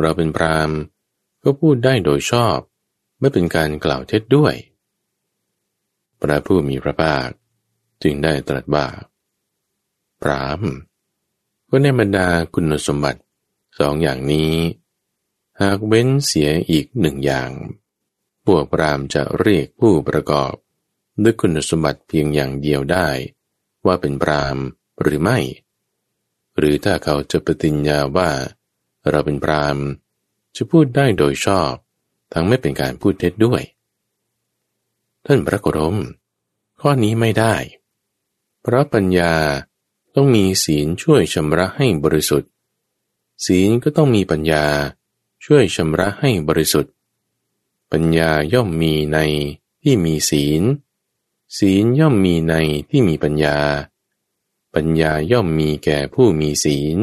เราเป็นพรามก็พูดได้โดยชอบ ไม่เป็นการกล่าวเท็จด้วย พระผู้มีพระภาคจึงได้ตรัสว่าพรามก็ในบรรดาคุณสมบัติสองอย่างนี้ หากเว้นเสียอีกหนึ่งอย่าง พวกพรามจะเรียกผู้ประกอบด้วยคุณสมบัติเพียงอย่างเดียวได้ ว่าเป็นพรามหรือไม่ หรือถ้าเขาจะปฏิญญาว่า เราเป็นพรามจะพูดได้โดยชอบ ทั้งไม่เป็นการพูดเท็จด้วย ท่านพระโคดมข้อนี้ไม่ได้ เพราะปัญญาต้องมีศีลช่วยชำระให้บริสุทธิ์ ศีลก็ต้องมีปัญญาช่วยชำระให้บริสุทธิ์ ปัญญาย่อมมีในที่มีศีล ศีลย่อมมีในที่มีปัญญา ปัญญาย่อมมีแก่ผู้มีศีล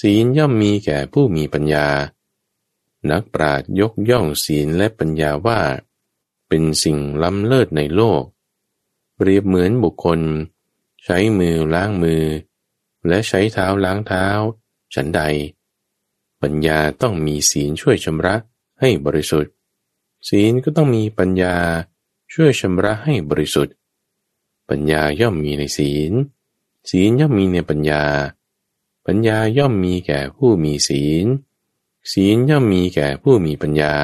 ศีลย่อมมีแก่ผู้มีปัญญา นักปราชญ์ยกย่องศีลและปัญญาว่า เป็นสิ่งล้ำเลิศในโลก เปรียบเหมือนบุคคล ใช้มือล้างมือ และใช้เท้าล้างเท้า ฉันใด ปัญญาต้องมีศีลช่วยชำระให้บริสุทธิ์ ศีลก็ต้องมีปัญญาช่วยชำระให้บริสุทธิ์ ปัญญาย่อมมีในศีล ศีลย่อมมีในปัญญา ปัญญาย่อมมีแก่ผู้มีศีล ศีลย่อมมีแก่ผู้มีปัญญา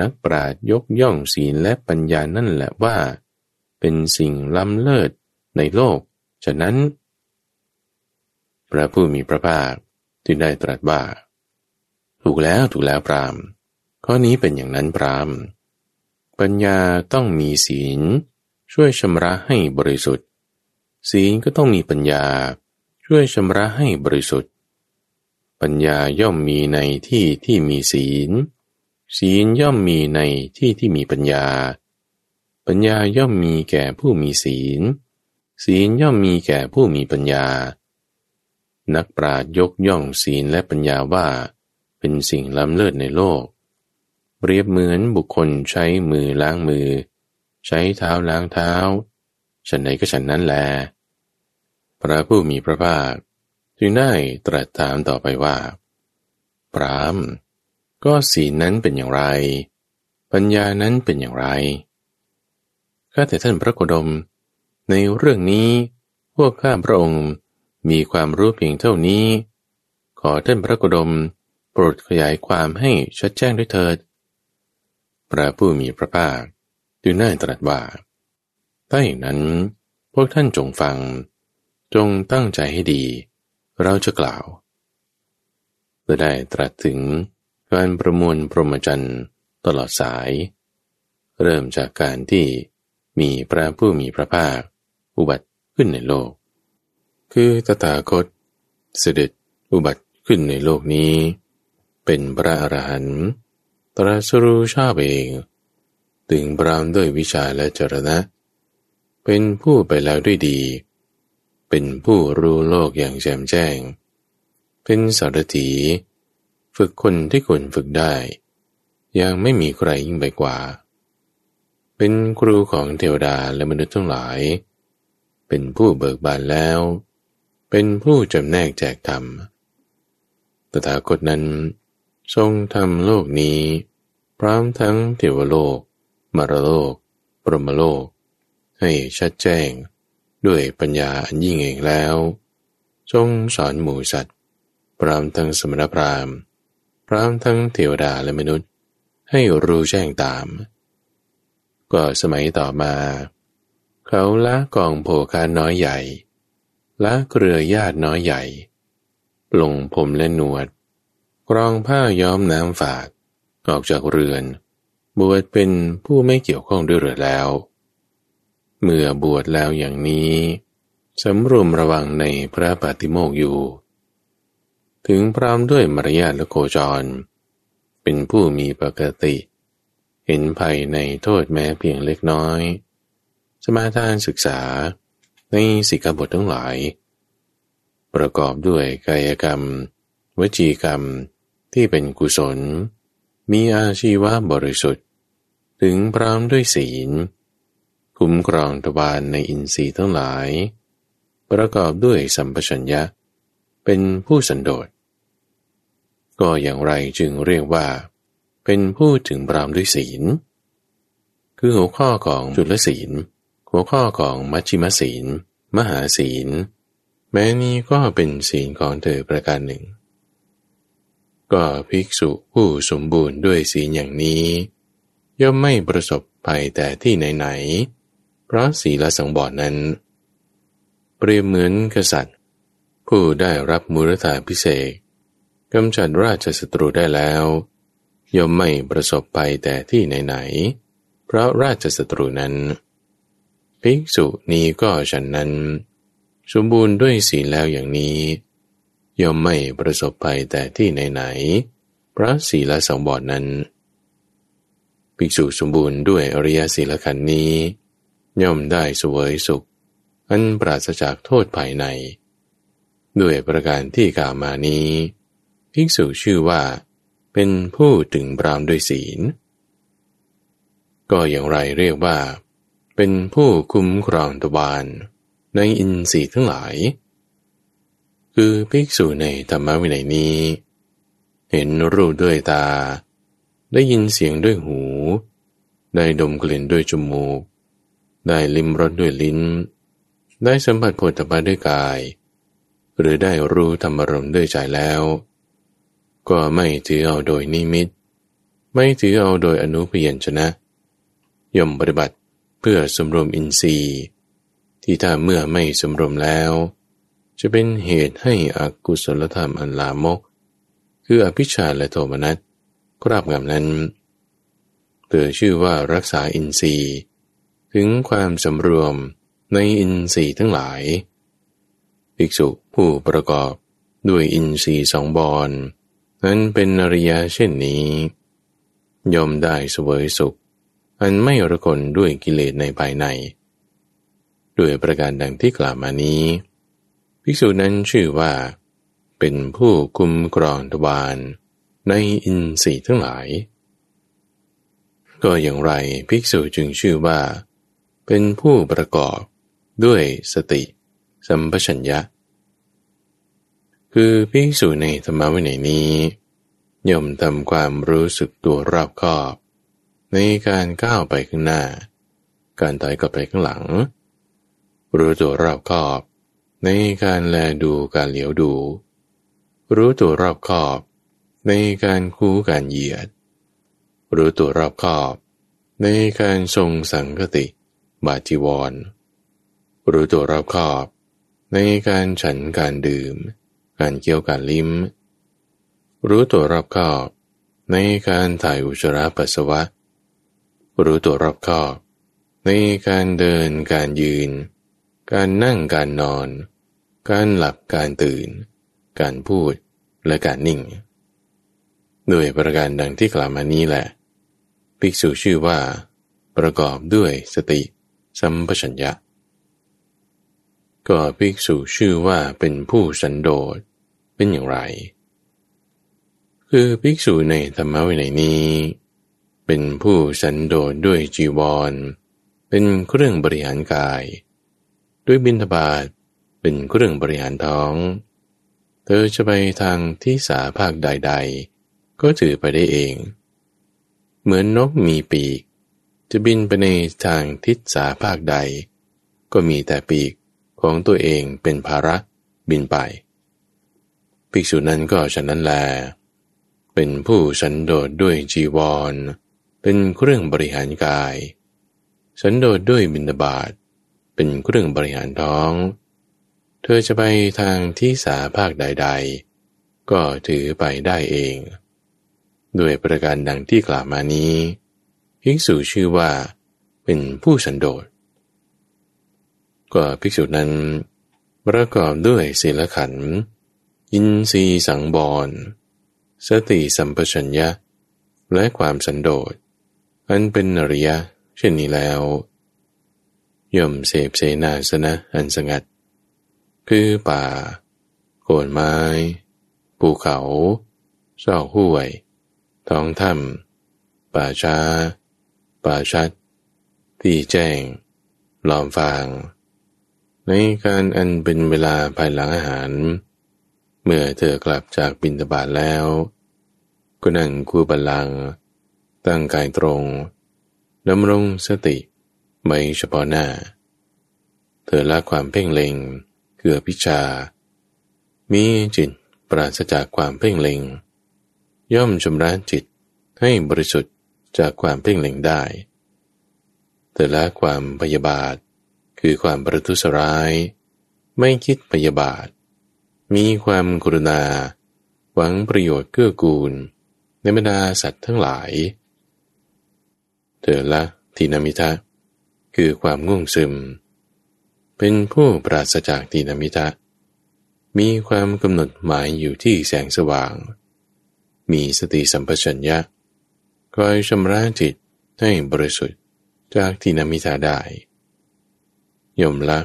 นักปราชญ์ยกย่องศีลและปัญญานั่นแหละว่า เป็นสิ่งล้ำเลิศในโลก ฉะนั้น พระผู้มีพระภาคจึงได้ตรัสว่า ถูกแล้วถูกแล้วพรามข้อนี้เป็นอย่างนั้นพรามปัญญาต้องมีศีล ช่วยชำระให้บริสุทธิ์ ศีลก็ต้องมีปัญญา ช่วยชำระให้บริสุทธิ์ ปัญญาย่อมมีในที่ที่มีศีล ศีลย่อมมีในที่ที่มีปัญญา ปัญญาย่อมมีแก่ผู้มีศีล ศีลย่อมมีแก่ผู้มีปัญญา นักปราชญ์ยกย่องศีลและปัญญาว่า เป็นสิ่งล้ำเลิศในโลก เปรียบเหมือนบุคคลใช้มือล้างมือ ใช้เท้าล้างเท้าฉันไหนก็ฉันนั้นแล พระผู้มีพระภาค จึงได้ตรัสถามต่อไปว่า พรามก็ศีลนั้นเป็นอย่างไร ปัญญานั้นเป็นอย่างไรข้าแต่ท่านพระโคดม ในเรื่องนี้พวกข้าพระองค์มีความรู้เพียงเท่านี้ ขอท่านพระโคดมโปรดขยายความให้ชัดแจ้งด้วยเถิด พระผู้มีพระภาคจึงได้ตรัสว่าถ้าอย่างนั้น พวกท่านจงฟัง จงตั้งใจให้ดี เราจะกล่าวจะได้ตรัสถึงการประมวลพรหมจรรย์ตลอดสาย เริ่มจากการที่มีพระผู้มีพระภาค อุบัติขึ้นในโลก คือตถาคต เสด็จอุบัติขึ้นในโลกนี้ เป็นพระอรหันต์ตรัสรู้ชอบเองตึงบรามด้วยวิชาและจรณะ เป็นผู้ไปแล้วด้วยดี เป็นผู้รู้โลกอย่างแจ่มแจ้ง เป็นสารถี ฝึกคนที่ควรฝึกได้ ยังไม่มีใครยิ่งไปกว่า เป็นครูของเทวดาและมนุษย์ทั้งหลาย เป็นผู้เบิกบานแล้ว เป็นผู้จำแนกแจกธรรมตถาคตนั้น ทรงทำโลกนี้ พร้อมทั้งเทวโลก มรโลก ปรมโลก ให้ชัดแจ้ง ด้วยปัญญาอันยิ่งเองแล้วจงสอนหมู่สัตว์ พร้อมทั้งสมณพราหมณ์ พร้อมทั้งเทวดาและมนุษย์ ให้รู้แจ้งตาม ก็สมัยต่อมา เขาละกองโภคาน้อยใหญ่ ละเกลือญาติน้อยใหญ่ ลงผมและหนวดกรองผ้าย้อมน้ำฝาดออกจากเรือน บวชเป็นผู้ไม่เกี่ยวข้องด้วยเรือแล้ว เมื่อบวชแล้วอย่างนี้สำรวมระวังในพระปฏิโมกอยู่ ถึงพร้อมด้วยมารยาทและโคจร เป็นผู้มีปกติ เห็นภัยในโทษแม้เพียงเล็กน้อย สมาทานศึกษาในสิกขาบททั้งหลาย ประกอบด้วยกายกรรม วจีกรรมที่เป็นกุศล มีอาชีวะบริสุทธิ์ ถึงพร้อมด้วยศีล คุ้มครองตวารในอินทรีย์ทั้งหลาย ประกอบด้วยสัมปชัญญะ เป็นผู้สันโดษ ก็อย่างไรจึงเรียกว่า เป็นผู้ถึงพร้อมด้วยศีล คือหัวข้อของจุลศีล หัวข้อของมัชชิมศีล มหาศีล แม้นี้ก็เป็นศีลของเธอประการหนึ่ง ก็ภิกษุผู้สมบูรณ์ด้วยศีลอย่างนี้ย่อมไม่ประสบภัยแต่ที่ไหนๆ เพราะศีลสังบอดนั้น เปรียบเหมือนกษัตริย์ ผู้ได้รับมูรธาพิเศษกำจัดราชศัตรูได้แล้ว ย่อมไม่ประสบภัยแต่ที่ไหนๆเพราะราชศัตรูนั้น ภิกษุนี้ก็ฉันนั้น สมบูรณ์ด้วยศีลแล้วอย่างนี้ ย่อมไม่ประสบภัยแต่ที่ไหนๆพระศีลสังบอดนั้น ภิกษุสมบูรณ์ด้วยอริยศีลขันนี้ ย่อมได้สวยสุข อันปราศจากโทษภายใน ด้วยประการที่กล่าวมานี้ภิกษุชื่อว่า เป็นผู้ถึงปรามด้วยศีล ก็อย่างไรเรียกว่า เป็นผู้คุ้มครองตวานในอินทรีย์ทั้งหลาย คือภิกษุในธรรมวินัยนี้ เห็นรูปด้วยตา ได้ยินเสียงด้วยหู ได้ดมกลิ่นด้วยจมูก ได้ลิ้มรสด้วยลิ้น ได้สัมผัสผลตภะด้วยกาย หรือได้รู้ธรรมรมด้วยใจแล้ว ก็ไม่ถือเอาโดยนิมิต ไม่ถือเอาโดยอนุพยัญชนะ ย่อมปฏิบัติเพื่อสมรวมอินทรีย์ ที่ถ้าเมื่อไม่สมรวมแล้ว จะเป็นเหตุให้อกุศลธรรมอันลามก คืออภิชาและโทมนัสคราบงำนั้นเตือชื่อว่ารักษาอินทรีย์ ถึงความสำรวมในอินทรีย์ทั้งหลาย ภิกษุผู้ประกอบด้วยอินทรีย์สองบอนนั้นเป็นอริยะเช่นนี้ยอมได้สวยสุข อันไม่ระคนด้วยกิเลสในภายใน ด้วยประการดังที่กล่าวมานี้ ภิกษุนั้นชื่อว่า เป็นผู้คุมกรองทวารในอินทรีย์ทั้งหลาย ก็อย่างไรภิกษุจึงชื่อว่า เป็นผู้ประกอบด้วยสติ สัมปชัญญะ คือภิกษุในธรรมวินัยนี้ย่อมทำความรู้สึกตัวรอบคอบ ในการก้าวไปข้างหน้า การถอยกลับไปข้างหลัง รู้ตัวรอบคอบ ในการแลดูการเหลียวดู รู้ตัวรอบคอบ ในการคู่การเหยียด รู้ตัวรอบคอบ ในการทรงสังกติ บาจีวร รู้ตัวรอบคอบ ในการฉันการดื่ม การเกี่ยวการลิ้ม รู้ตัวรอบคอบ ในการถ่ายอุจจาระปัสสาวะ รู้ตัวรอบคอบ ในการเดินการยืน การนั่งการนอน การหลับการตื่น การพูดและการนิ่งโดยประการดังที่กล่าวมานี้แหละ ภิกษุชื่อว่า ประกอบด้วยสติ สัมปชัญญะ ก็ภิกษุชื่อว่าเป็นผู้สันโดษเป็นอย่างไร คือภิกษุในธรรมวินัยนี้ เป็นผู้สันโดษด้วยจีวร เป็นเครื่องบริหารกาย ด้วยบินทบาทเป็นเครื่องบริหารท้อง เธอจะไปทางที่สาภาคใด ๆ ก็ถือไปได้เอง เหมือนนกมีปีก จะบินไปในทางทิศสาภาคใด ก็มีแต่ปีกของตัวเองเป็นภาระบินไป ภิกษุนั้นก็ฉะนั้นแล เป็นผู้สันโดษด้วยจีวร เป็นเครื่องบริหารกาย สันโดษด้วยบินบาตเป็นเครื่องบริหารท้อง เธอจะไปทางที่สาภาคใด ๆ ก็ถือไปได้เอง ด้วยประการดังที่กล่าวมานี้ ภิกษุชื่อว่าเป็นผู้สันโดษก็ภิกษุนั้นประกอบด้วยศีลขันธ์อินรีสังบอนสติสัมปชัญญะ และความสันโดษอันเป็นอริยะเช่นนี้แล้ว ย่อมเสพเสนาสนะอันสงัด คือป่า โคนไม้ ภูเขาซอกห้วย ท้องถ้ำป่าช้า ป่าชัด ที่แจ้ง ลอมฟาง ในการอันเป็นเวลาภายหลังอาหาร เมื่อเธอกลับจากบินตบาทแล้ว ก็นั่งคู่บัลลัง ตั้งกายตรงดำรงสติไม่เฉพาะหน้า เธอละความเพ่งเล็งเกือพิชา มีจิตปราศจากความเพ่งเล็ง ย่อมชำระจิตให้บริสุทธิ์ จากความเพ่งเล็งได้เธอละความพยาบาท คือความประทุษร้าย ไม่คิดพยาบาท มีความกรุณา หวังประโยชน์เกื้อกูล ในบรรดาสัตว์ทั้งหลาย เธอละทีนามิทะ คือความง่วงซึม เป็นผู้ปราศจากทีนามิทะ มีความกำหนดหมายอยู่ที่แสงสว่าง มีสติสัมปชัญญะ คอยชำระจิตให้บริสุทธิ์จากทีนามิทาได้ยมละ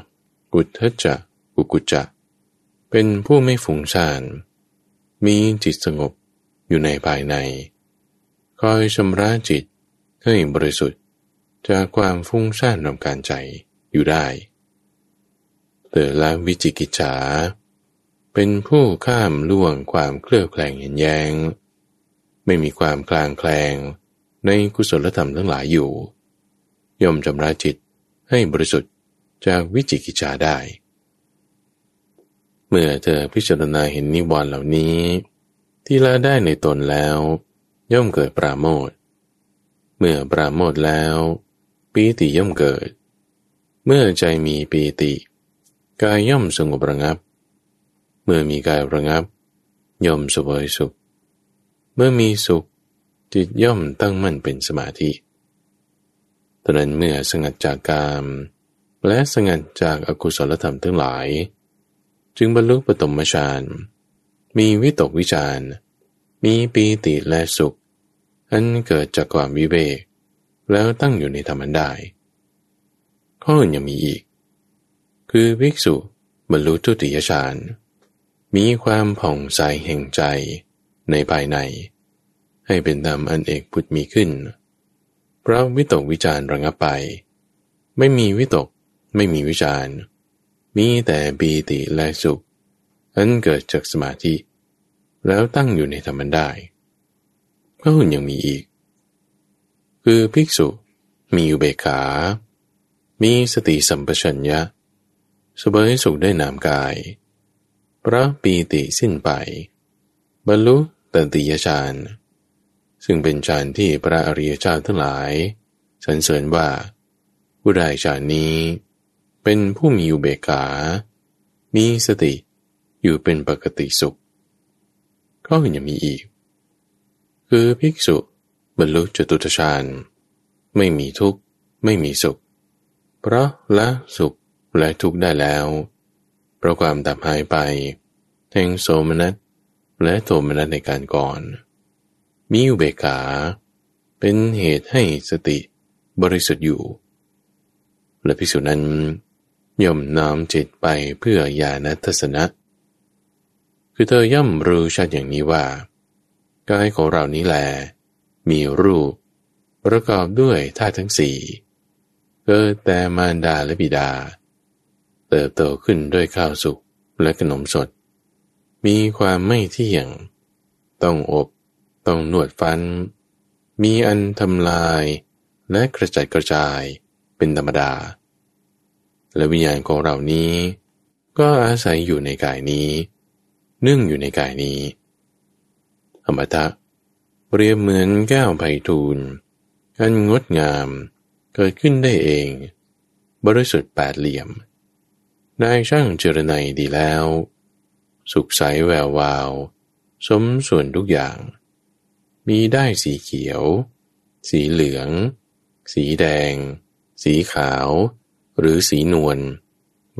กุทธจะกุกุจะ เป็นผู้ไม่ฝุ่งซ่าน มีจิตสงบอยู่ในภายใน คอยชำระจิตให้บริสุทธิ์จากความฟุ้งซ่านรำการใจอยู่ได้เตละวิจิกิจฉา เป็นผู้ข้ามล่วงความเคลื่อแคลงเห็นแยง ไม่มีความคลางแคลง ในกุศลธรรมทั้งหลายอยู่ ย่อมจำราจิตให้บริสุทธิ์จากวิจิกิจฉาได้ เมื่อเธอพิจารณาเห็นนิวรณ์เหล่านี้ ที่ละได้ในตนแล้ว ย่อมเกิดปราโมทเมื่อปราโมทแล้วปีติย่อมเกิด เมื่อใจมีปีติ กายย่อมสงบระงับ เมื่อมีกายระงับ ย่อมสวยสุข เมื่อมีสุข จิตย่อมตั้งมั่นเป็นสมาธิตอนนั้นเมื่อสงัดจากกาม และสงัดจากอากุศลธรรมทั้งหลาย จึงบรรลุปฐมฌานมีวิตกวิจารมีปีติและสุข อันเกิดจากความวิเวก แล้วตั้งอยู่ในธรรมได้ ข้ออื่นยังมีอีก คือภิกษุบรรลุทุติยฌานมีความผ่องใสแห่งใจในภายใน ให้เป็นธรรมอันเอกพุทธมีขึ้น เพราะวิตกวิจารระงับไป ไม่มีวิตกไม่มีวิจารมีแต่ปีติและสุข อันเกิดจากสมาธิ แล้วตั้งอยู่ในธรรมได้ก็อื่นยังมีอีก คือภิกษุมีอุเบกขา มีสติสัมปชัญญะสบายสุขได้นามกาย พระปีติสิ้นไป บรรลุตติยฌาน ซึ่งเป็นฌานที่พระอริยเจ้าทั้งหลายสรรเสริญว่า ผู้ได้ฌานนี้ เป็นผู้มีอุเบกขา มีสติอยู่เป็นปกติสุข ก็ยังมีอีก คือภิกษุบรรลุจตุตฌานไม่มีทุกข์ไม่มีสุข เพราะละสุขและทุกข์ได้แล้วเพราะความดับหายไปแห่งโสมนัสและโทมนัสในการก่อน มีอุเบกขา เป็นเหตุให้สติบริสุทธิ์อยู่ และภิกษุนั้นย่อมน้อมจิตไปเพื่อญาณทัศนะ คือเธอย่อมรู้ชัดอย่างนี้ว่ากายของเรานี้แลมีรูป ประกอบด้วยธาตุทั้งสี่เกิดแต่มารดาและบิดา เติบโตขึ้นด้วยข้าวสุกและขนมสด มีความไม่เที่ยง ต้องอบ ต้องนวดฟัน มีอันทำลายและกระจัดกระจายเป็นธรรมดา และวิญญาณของเรานี้ ก็อาศัยอยู่ในกายนี้ นึ่งอยู่ในกายนี้ อมตะเปรียบเหมือนแก้วไผ่ทูลอันงดงามเกิดขึ้นได้เอง บริสุทธิ์แปดเหลี่ยม นายช่างเจรไนดีแล้ว สุขใสแวววาว สมส่วนทุกอย่าง มีได้สีเขียว สีเหลือง สีแดง สีขาว หรือสีนวล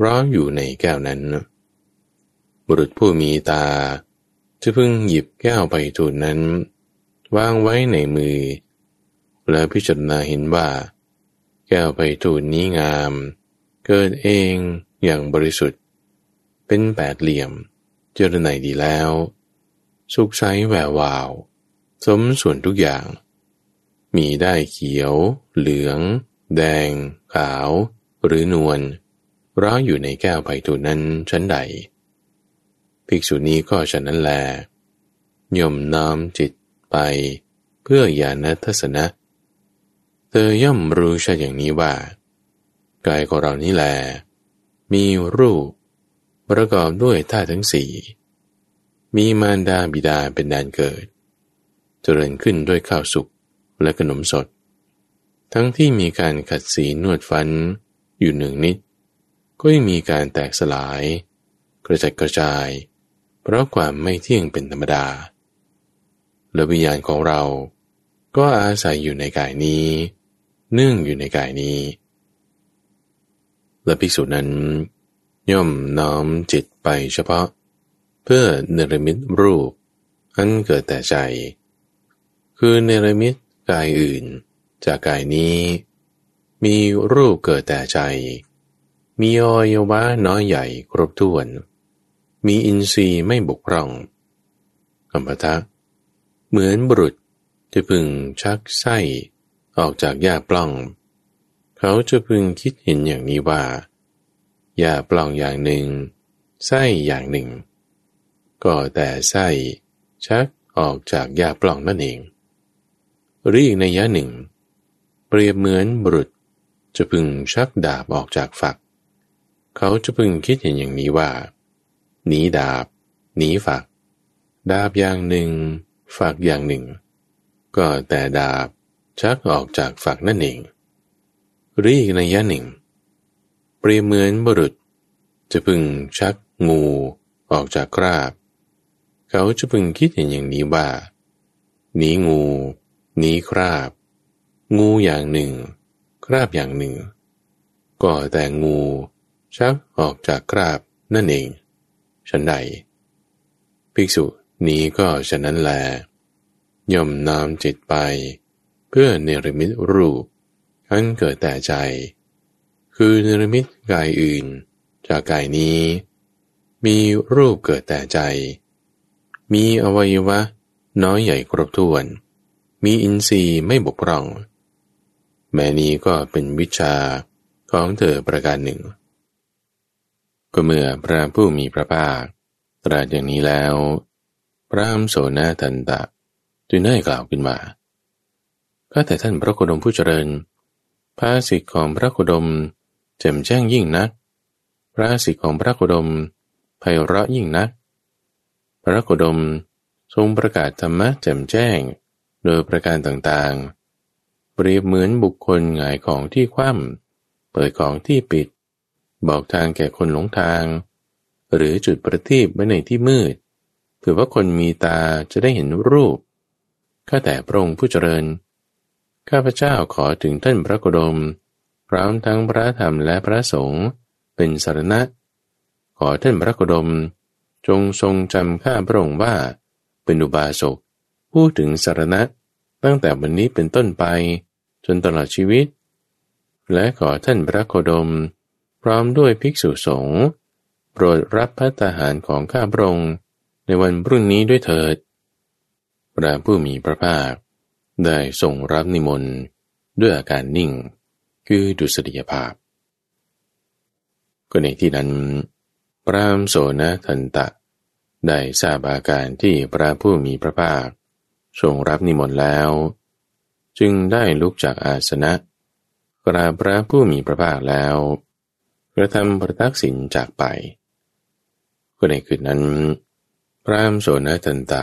ร้อนอยู่ในแก้วนั้น บุรุษผู้มีตา จะพึงหยิบแก้วไปทูลนั้น วางไว้ในมือ และพิจารณาเห็นว่า แก้วไพทูลนี้งาม เกิดเองอย่างบริสุทธิ์ เป็นแปดเหลี่ยม เจรไนดีแล้ว สุขใสแวววาว สมส่วนทุกอย่าง มีได้เขียว เหลือง แดง ขาว หรือนวลร้อยอยู่ในแก้วไผ่ตูนั้นชั้นใด ภิกษุนี้ก็ฉะนั้นแล ย่อมน้อมจิตไป เพื่อญาณทัศนะ เธอย่อมรู้ชัดอย่างนี้ว่า กายของเรานี้แล มีรูป ประกอบด้วยธาตุทั้งสี่มีมารดาบิดาเป็นแดนเกิด เจริญขึ้นด้วยข้าวสุกและขนมสด ทั้งที่มีการขัดสีนวดฟันอยู่หนึ่งนิด ก็ยังมีการแตกสลาย กระจัดกระจาย เพราะความไม่เที่ยงเป็นธรรมดา และวิญญาณของเรา ก็อาศัยอยู่ในกายนี้เนื่องอยู่ในกายนี้ และภิกษุนั้น ย่อมน้อมจิตไปเฉพาะ เพื่อเนรมิตรูปอันเกิดแต่ใจ คือเนรมิตกายอื่น จากกายนี้ มีรูปเกิดแต่ใจ มีอวัยวะน้อยใหญ่ครบถ้วน มีอินทรีย์ไม่บกพร่องอัมพทะเหมือนบุรุษจะพึงชักไส้ออกจากหญ้าปล้อง เขาจะพึงคิดเห็นอย่างนี้ว่าหญ้าปล้องอย่างหนึ่ง ไส้อย่างหนึ่ง ก็แต่ไส้ชักออกจากหญ้าปล้องนั่นเอง หรืออีกในยะหนึ่ง เปรียบเหมือนบุรุษจะพึงชักดาบออกจากฝัก เขาจะพึงคิดเห็นอย่างนี้ว่า หนีดาบ หนีฝัก ดาบอย่างหนึ่ง ฝักอย่างหนึ่ง ก็แต่ดาบชักออกจากฝักนั่นเองหรืออีกในยะหนึ่ง เปรียบเหมือนบุรุษ จะพึงชักงูออกจากคราบ เขาจะพึงคิดเห็นอย่างนี้ว่าหนีงู นีคราบ งูอย่างหนึ่ง คราบอย่างหนึ่ง ก็แต่งูชักออกจากกราบนั่นเอง ฉันใด ภิกษุนี้ก็ฉะนั้นแล ย่อมนำจิตไป เพื่อเนรมิตรูปอันเกิดแต่ใจ คือเนรมิตกายอื่น จากกายนี้ มีรูปเกิดแต่ใจ มีอวัยวะ น้อยใหญ่ครบถ้วน มีอินทรีย์ไม่บกพร่อง แม้นี้ก็เป็นวิชาของเธอประการหนึ่ง ก็เมื่อพระผู้มีพระภาคตรัสอย่างนี้แล้ว พระอัมโสนาทันตะจึงได้กล่าวขึ้นมาข้าแต่ท่านพระโคดมผู้เจริญ ภาสิทธิของพระโคดมแจ่มแจ้งยิ่งนัก พระสิทธิของพระโคดมไพเราะยิ่งนัก พระโคดมทรงประกาศธรรมะแจ่มแจ้ง โดยประการต่างๆ เปรียบเหมือนบุคคลหงายของที่คว่ำเปิดของที่ปิด บอกทางแก่คนหลงทาง หรือจุดประทีปไว้ในที่มืดเพื่อว่าคนมีตาจะได้เห็นรูปข้าแต่พระองค์ผู้เจริญ ข้าพเจ้าขอถึงท่านพระโคดม พร้อมทั้งพระธรรมและพระสงฆ์เป็นสารณะ ขอท่านพระโคดม จงทรงจำข้าพระองค์ว่าเป็นอุบาสก พูดถึงสารณะตั้งแต่วันนี้เป็นต้นไป จนตลอดชีวิต และขอท่านพระโคดม พร้อมด้วยภิกษุสงฆ์โปรดรับพัฒหารของข้าพระองค์ในวันพรุ่งนี้ด้วยเถิด พระผู้มีพระภาค ได้ส่งรับนิมนต์ด้วยอาการนิ่ง คือดุษฎียภาพ ก็ในที่นั้น พระมโสนทันตะ ได้ทราบอาการที่พระผู้มีพระภาค ทรงรับนิมนต์แล้ว จึงได้ลุกจากอาสนะ กราบพระผู้มีพระภาคแล้วกระทำประทักษิณจากไป ก็ในคืนนั้น พระมโสนทันตะ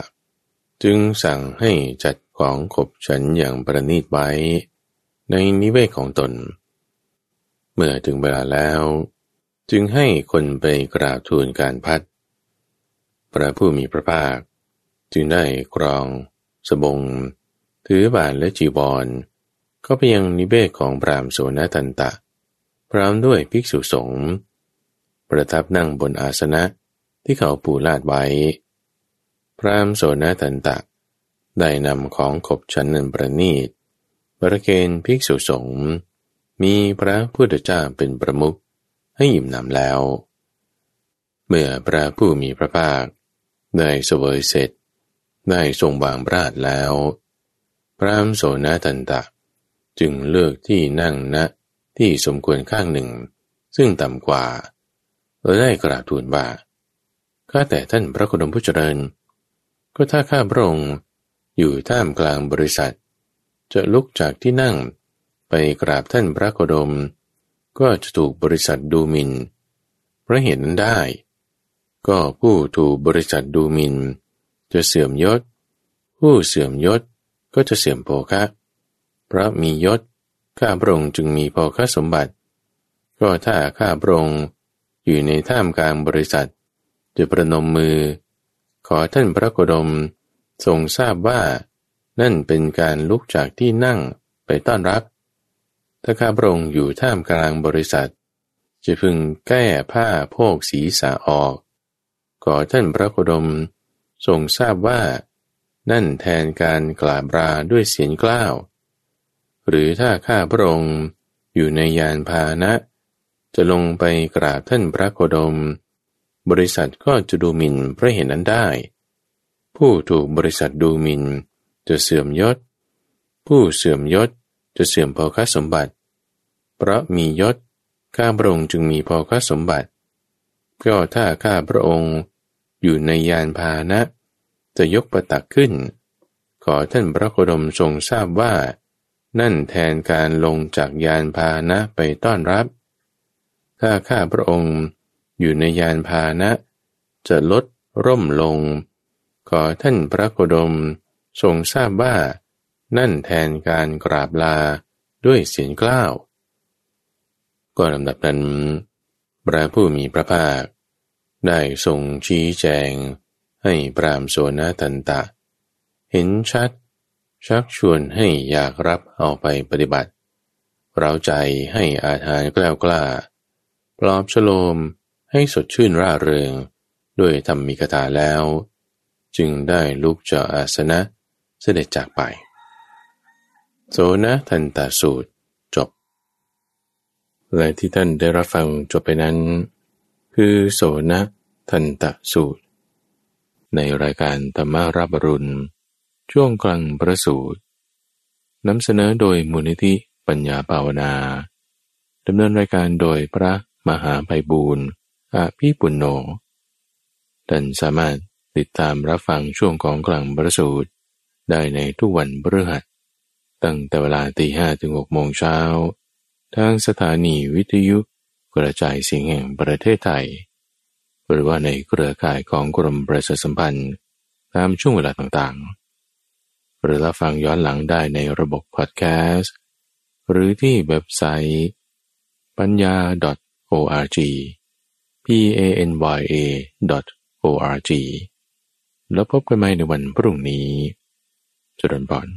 จึงสั่งให้จัดของขบฉันอย่างประณีตไว้ ในนิเวศของตน เมื่อถึงเวลาแล้ว จึงให้คนไปกราบทูลการพัด พระผู้มีพระภาค จึงได้กรอง สบง ถือบาทและจีวรเข้าไปยังนิเวศของพรามโสนทันตะ พร้อมด้วยภิกษุสงฆ์ประทับนั่งบนอาสนะที่เขาปูลาดไว้ พรามโสนตันตะ ได้นำของขบฉันนันประนีตประเคนภิกษุสงฆ์มีพระพุทธเจ้าเป็นประมุขให้อิ่มหนำแล้ว เมื่อพระผู้มีพระภาค ได้เสวยเสร็จ ได้ทรงวางราชแล้ว พระมโสนตันตะ จึงเลือกที่นั่งณที่สมควรข้างหนึ่ง ซึ่งต่ำกว่าและได้กราบทูลว่าข้าแต่ท่านพระโคดมผู้เจริญ ก็ถ้าข้าพระองค์อยู่ท่ามกลางบริษัท จะลุกจากที่นั่งไปกราบท่านพระโคดม ก็จะถูกบริษัทดูหมิน่นเพราะเห็นนั้นได้ ก็ผู้ถูกบริษัทดูหมิน่น จะเสื่อมยศ ผู้เสื่อมยศก็จะเสื่อมโภคะเพราะมียศข้าพระองค์จึงมีโภคะสมบัติ ก็ถ้าข้าพระองค์อยู่ในท่ามกลางบริษัท จะประนมมือ ขอท่านพระโคดมทรงทราบว่า นั่นเป็นการลุกจากที่นั่งไปต้อนรับ ถ้าข้าพระองค์อยู่ท่ามกลางบริษัท จะพึงแก้ผ้าโพกศีรษะออก ขอท่านพระโคดม ทรงทราบว่า นั่นแทนการกราบราด้วยเสียงกล้าว หรือถ้าข้าพระองค์อยู่ในยานพาหนะ จะลงไปกราบท่านพระโคดม บริษัทก็จะดูหมิ่นพระเห็นนั้นได้ ผู้ถูกบริษัทดูหมิ่น จะเสื่อมยศ ผู้เสื่อมยศจะเสื่อมพอคสมบัติ เพราะมียศข้าพระองค์จึงมีพอคสมบัติ ก็ถ้าข้าพระองค์ อยู่ในยานพาหนะ จะยกประตักขึ้น ขอท่านพระโคดมทรงทราบว่า นั่นแทนการลงจากยานพาหนะไปต้อนรับ ถ้าข้าพระองค์อยู่ในยานพาหนะ จะลดร่มลง ขอท่านพระโคดมทรงทราบว่า นั่นแทนการกราบลาด้วยเสียงกล้าว ก็ลำดับนั้นพระผู้มีพระภาค ได้ทรงชี้แจง ให้ปรามโสนตันตะ เห็นชัด ชักชวนให้อยากรับเอาไปปฏิบัติ เราใจให้อาหารกล้ากล้า ปลอบฉโลมให้สดชื่นร่าเริง ด้วยธรรมิกถาแล้ว จึงได้ลุกจากอาสนะเสด็จจากไป โสนทันตสูตรจบ และที่ท่านได้รับฟังจบไปนั้น คือโสนะทันตสูตร ในรายการธรรมารับรุณ ช่วงกลางประสูตรนำเสนอโดยมูลนิธิปัญญาภาวนาดำเนินรายการโดยพระมหาไพบูรณ์อาภีปุณโญท่านสามารถติดตามรับฟังช่วงของกลางประสูตร ได้ในทุกวันพฤหัส ตั้งแต่เวลาตีห้ถึงหกโมงเช้า ทางสถานีวิทยุ กระจายเสียงแห่งประเทศไทย หรือว่าในเครือข่ายของกรมประชาสัมพันธ์ ตามช่วงเวลาต่างๆ หรือรับฟังย้อนหลังได้ในระบบพอดแคสต์ หรือที่เว็บไซต์ปัญญา .org p a n y a .org แล้วพบกันใหม่ในวันพรุ่งนี้จุดนบอน